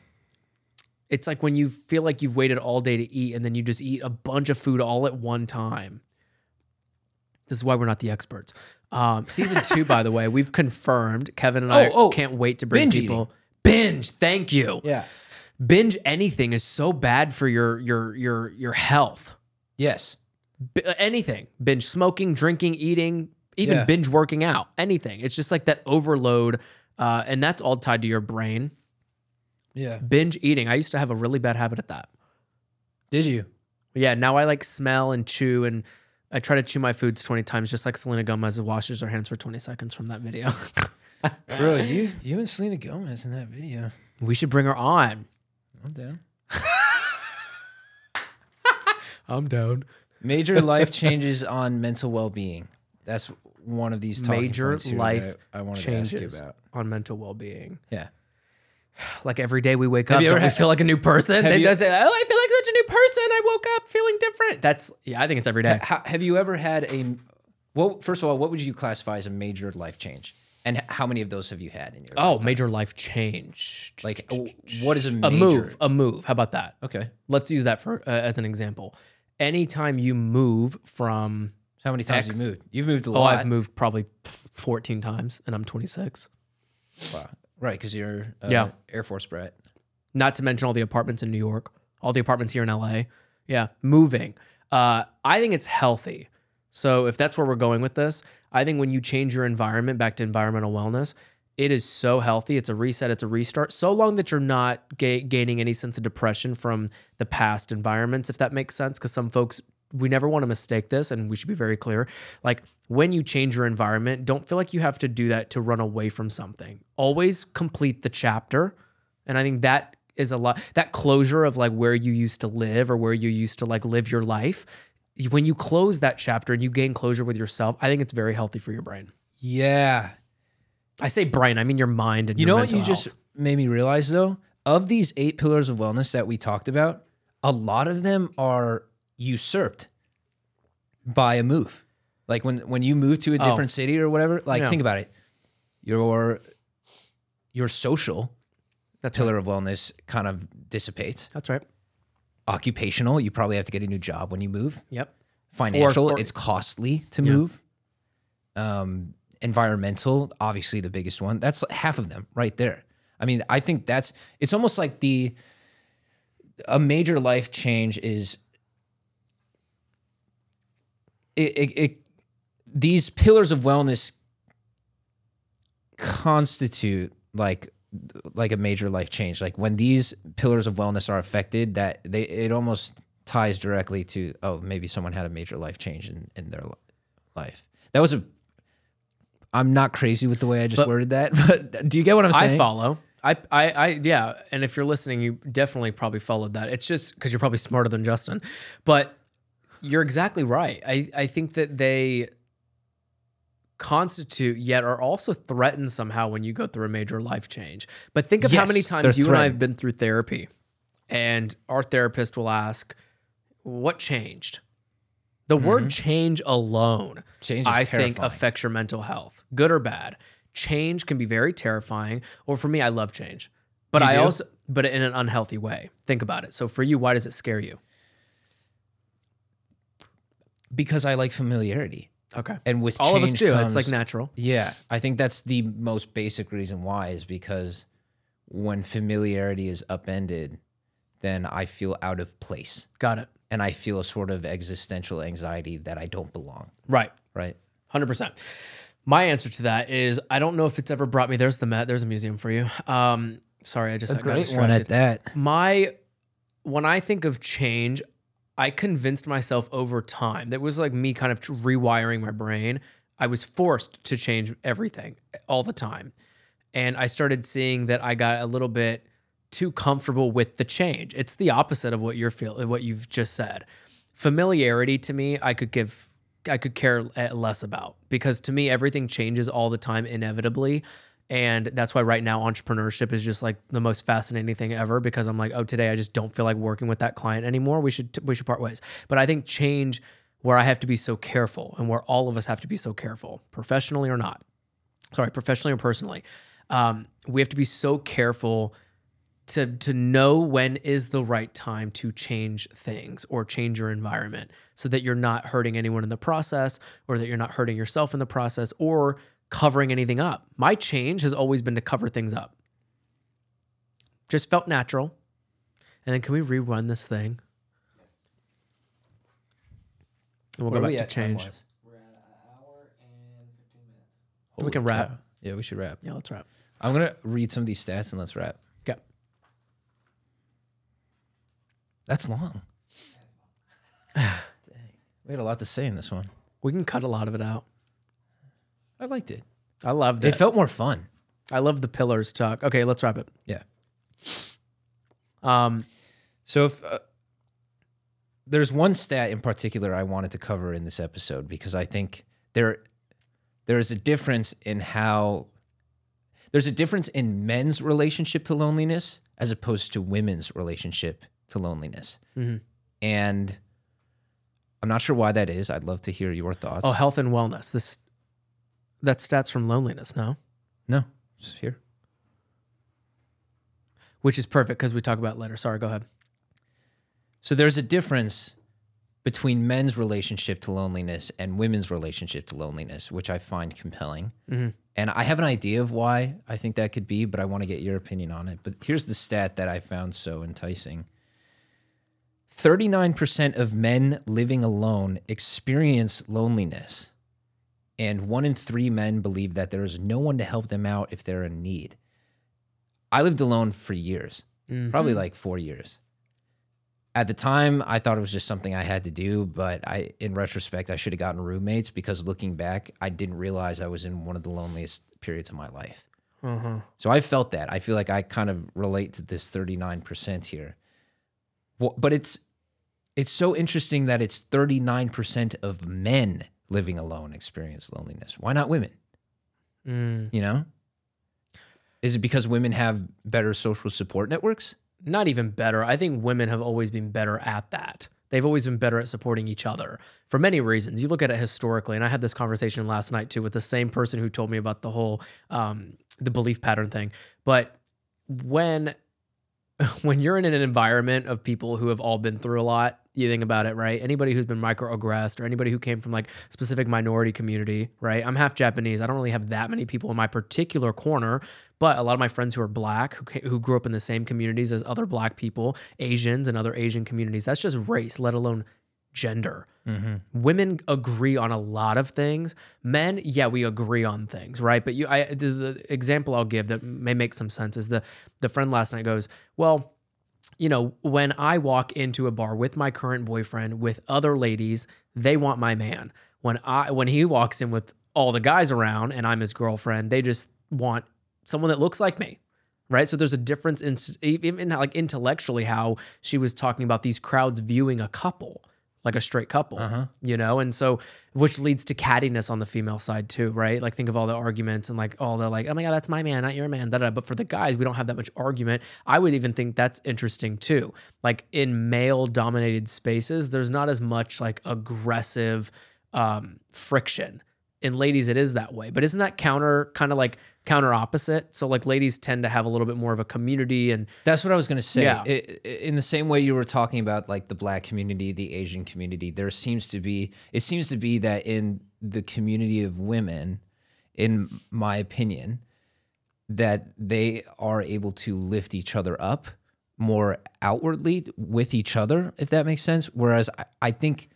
It's like when you feel like you've waited all day to eat and then you just eat a bunch of food all at one time. This is why we're not the experts. Um, season two, by the way, we've confirmed. Kevin and I Oh, oh, can't wait to bring binge people. Binge, thank you. yeah. Binge anything is so bad for your your your your health. Yes. B- anything, binge smoking, drinking, eating, even Yeah. binge working out, anything. It's just like that overload, uh, and that's all tied to your brain. Yeah. Binge eating. I used to have a really bad habit at that. Did you? Yeah, now I like smell and chew and I try to chew my foods 20 times just like Selena Gomez washes her hands for 20 seconds from that video. [LAUGHS] Bro, you you and Selena Gomez in that video. we should bring her on. I'm down. [LAUGHS] I'm down. Major [LAUGHS] life changes on mental well-being. That's one of these talking Major points here life I, I wanted to ask you Changes about. on mental well-being. Yeah. Like every day we wake Have up, you don't ever we had- feel like a new person? have They you- don't say, "Oh, I feel like such a new person. I woke up feeling different." That's yeah, I think it's every day. Ha- have you ever had a well? First of all, what would you classify as a major life change, and how many of those have you had in your? Oh, lifetime? major life change. like what is a a major? move, a move. How about that? Okay, Let's use that for uh, as an example. Anytime you move from how many times Ex- you moved? You've moved a lot. Oh. I've moved probably 14 times and I'm 26. Wow. Right, because you're uh, Yeah. Air Force brat. Not to mention all the apartments in New York, all the apartments here in LA. Yeah, moving. Uh, I think it's healthy. So if that's where we're going with this, I think when you change your environment back to environmental wellness, it is so healthy. It's a reset, it's a restart. So long that you're not ga- gaining any sense of depression from the past environments, if that makes sense. Because some folks, we never want to mistake this, and we should be very clear. Like when you change your environment, don't feel like you have to do that to run away from something. Always complete the chapter. And I think that is a lot, that closure of like where you used to live or where you used to like live your life. When you close that chapter and you gain closure with yourself, I think it's very healthy for your brain. Yeah. I say brain, I mean your mind and your mental. You know what you mental just made me realize though? Of these eight pillars of wellness that we talked about, a lot of them are usurped by a move. Like when when you move to a Oh. different city or whatever, like Yeah. think about it. Your your social That's pillar right. of wellness kind of dissipates. That's right. Occupational, you probably have to get a new job when you move. Yep. Financial, or- it's costly to move. Um, environmental, obviously the biggest one. That's half of them right there. I mean, I think that's it's almost like the a major life change is it, it, it these pillars of wellness constitute like like a major life change like when these pillars of wellness are affected that they it almost ties directly to oh maybe someone had a major life change in in their life that was a i'm not crazy with the way i just But- worded that [LAUGHS] but do you get what i'm saying I follow. I, I, I, yeah. And if you're listening, you definitely probably followed that. It's just because you're probably smarter than Justin, but you're exactly right. I, I think that they constitute yet are also threatened somehow when you go through a major life change. But think of how many times you and I have been through therapy and our therapist will ask, what changed? The word mm-hmm. change alone change I think affects your mental health, good or bad. Change can be very terrifying. Or for me, I love change, but You I do? also, but in an unhealthy way. Think about it. So for you, why does it scare you? because i like familiarity Okay, and with all of us do. comes- it's like natural. Yeah, I think that's the most basic reason why is because when familiarity is upended, then I feel out of place Got it. and I feel a sort of existential anxiety that I don't belong, Right. right? Hundred percent. My answer to that is I don't know if it's ever brought me. There's the Met. There's a museum for you. Um, sorry, I just I got one at that. my when I think of change, I convinced myself over time that was like me kind of rewiring my brain. I was forced to change everything all the time. And I started seeing that I got a little bit too comfortable with the change. It's the opposite of what you're feeling, what you've just said. Familiarity to me, I could give, I could care eh, less about because to me, everything changes all the time inevitably. And that's why right now entrepreneurship is just like the most fascinating thing ever because I'm like, oh, today I just don't feel like working with that client anymore. We should we should part ways. But I think change where I have to be so careful and where all of us have to be so careful, professionally or not. Sorry, professionally or personally. Um, we have to be so careful to to know when is the right time to change things or change your environment so that you're not hurting anyone in the process or that you're not hurting yourself in the process or covering anything up. My change has always been to cover things up. Just felt natural. And then can we rerun this thing? And we'll Where go are we back to at change. time-wise? We're at an hour and 15 minutes. We can wrap. cow. Yeah, we should wrap. Yeah, let's wrap. I'm gonna read some of these stats and let's wrap. Okay. That's long. Dang. [SIGHS] We had a lot to say in this one. We can cut a lot of it out. I liked it. I loved It it. felt more fun. I love the pillars talk. Okay, let's wrap it. Yeah. Um, So if uh, there's one stat in particular I wanted to cover in this episode because I think there there is a difference in how there's a difference in men's relationship to loneliness as opposed to women's relationship to loneliness. Mhm. And I'm not sure why that is. I'd love to hear your thoughts. oh, health and wellness. This that stats from loneliness, no? no, it's here. Which is perfect because we talk about later. Sorry, go ahead. So there's a difference between men's relationship to loneliness and women's relationship to loneliness, which I find compelling. Mhm. And I have an idea of why I think that could be, but I want to get your opinion on it. But here's the stat that I found so enticing 39% of men living alone experience loneliness. And one in three men believe that there is no one to help them out if they're in need. I lived alone for years probably like four years. At the time, I thought it was just something I had to do, but I, in retrospect, I should have gotten roommates because looking back, I didn't realize I was in one of the loneliest periods of my life. Uh-huh. So I felt that. I feel like I kind of relate to this 39% here. Well, but it's it's so interesting that it's 39% of men living alone experience loneliness. Why not women? Mm. You know? Is it because women have better social support networks? Not even better. I think women have always been better at that. They've always been better at supporting each other for many reasons. You look at it historically, and I had this conversation last night too with the same person who told me about the whole um, the belief pattern thing. But when [LAUGHS] when you're in an environment of people who have all been through a lot, you think about it, right? Anybody who's been microaggressed or anybody who came from like specific minority community, right? I'm half Japanese. I don't really have that many people in my particular corner, but a lot of my friends who are black, who, ca- who grew up in the same communities as other black people, Asians and other Asian communities, that's just race, let alone gender. Mm-hmm. Women agree on a lot of things. Men, yeah, we agree on things, right? But you, I, the, the example I'll give that may make some sense is the the friend last night goes, well, you know, when I walk into a bar with my current boyfriend with other ladies, they want my man. When I when he walks in with all the guys around and I'm his girlfriend, they just want someone that looks like me. Right? So there's a difference in even like intellectually how she was talking about these crowds viewing a couple, like a straight couple, you know? And so which leads to cattiness on the female side too, right? Like think of all the arguments and like all the like, oh my god, that's my man, not your man. Da, da. But for the guys, we don't have that much argument. I would even think that's interesting too. Like in male dominated spaces, there's not as much like aggressive um, friction. In ladies, it is that way. But isn't that counter kind of like counter opposite? So like ladies tend to have a little bit more of a community and That's what I was going to say. Yeah. I- I- in the same way you were talking about like the black community, the Asian community, there seems to be it seems to be that in the community of women, in my opinion, that they are able to lift each other up more outwardly with each other, if that makes sense. Whereas I, I think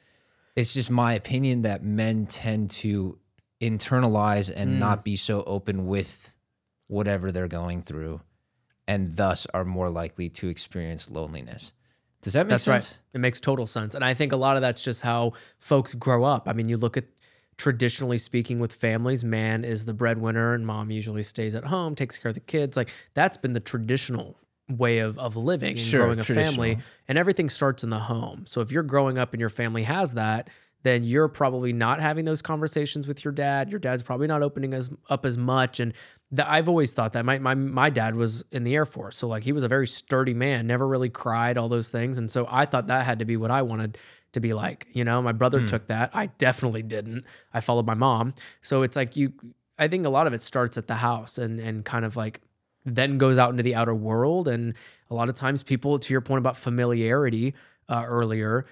it's just my opinion that men tend to internalize and Mm. not be so open with whatever they're going through and thus are more likely to experience loneliness. Does that make That's sense? right. It makes total sense. And I think a lot of that's just how folks grow up. I mean, you look at traditionally speaking with families, man is the breadwinner and mom usually stays at home, takes care of the kids. Like that's been the traditional way of, of living and Sure, growing a family. And everything starts in the home. So if you're growing up and your family has that, then you're probably not having those conversations with your dad. Your dad's probably not opening as up as much. And that I've always thought that my, my my dad was in the Air Force. So like he was a very sturdy man, never really cried, all those things. And so I thought that had to be what I wanted to be like. You know, my brother took that. I definitely didn't. I followed my mom. So it's like you I think a lot of it starts at the house and and kind of like then goes out into the outer world. And a lot of times, people, to your point about familiarity uh, earlier,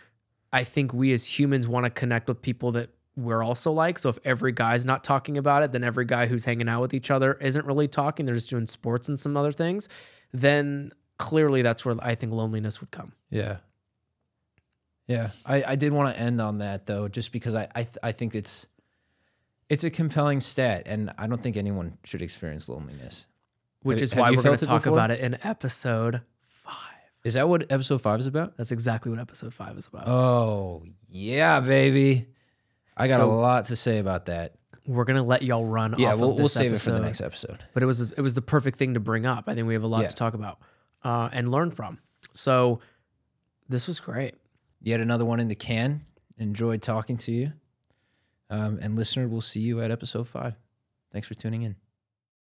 I think we as humans want to connect with people that we're also like. So if every guy's not talking about it, then every guy who's hanging out with each other isn't really talking. They're just doing sports and some other things. Then clearly, that's where I think loneliness would come. Yeah. Yeah. I, I did want to end on that though, just because I I, th- I think it's it's a compelling stat, and I don't think anyone should experience loneliness. Which Have- is why we're going to talk before? about it in episode. Is that what episode five is about? That's exactly what episode five is about. Oh yeah, baby. I got So- a lot to say about that. we're gonna let y'all run. Yeah, off we'll, of we'll this save it for the next episode. but it was it was the perfect thing to bring up. I think we have a lot Yeah. to talk about uh, and learn from. So this was great. Yet another one in the can. Enjoyed talking to you. Um, and listener, we'll see you at episode five. Thanks for tuning in.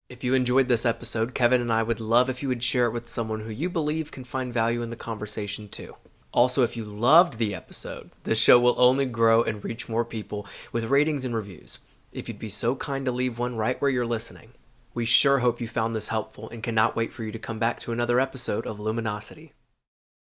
If you enjoyed this episode, Kevin and I would love if you would share it with someone who you believe can find value in the conversation too. Also, if you loved the episode, this show will only grow and reach more people with ratings and reviews. If you'd be so kind to leave one right where you're listening. We sure hope you found this helpful and cannot wait for you to come back to another episode of Luminosity.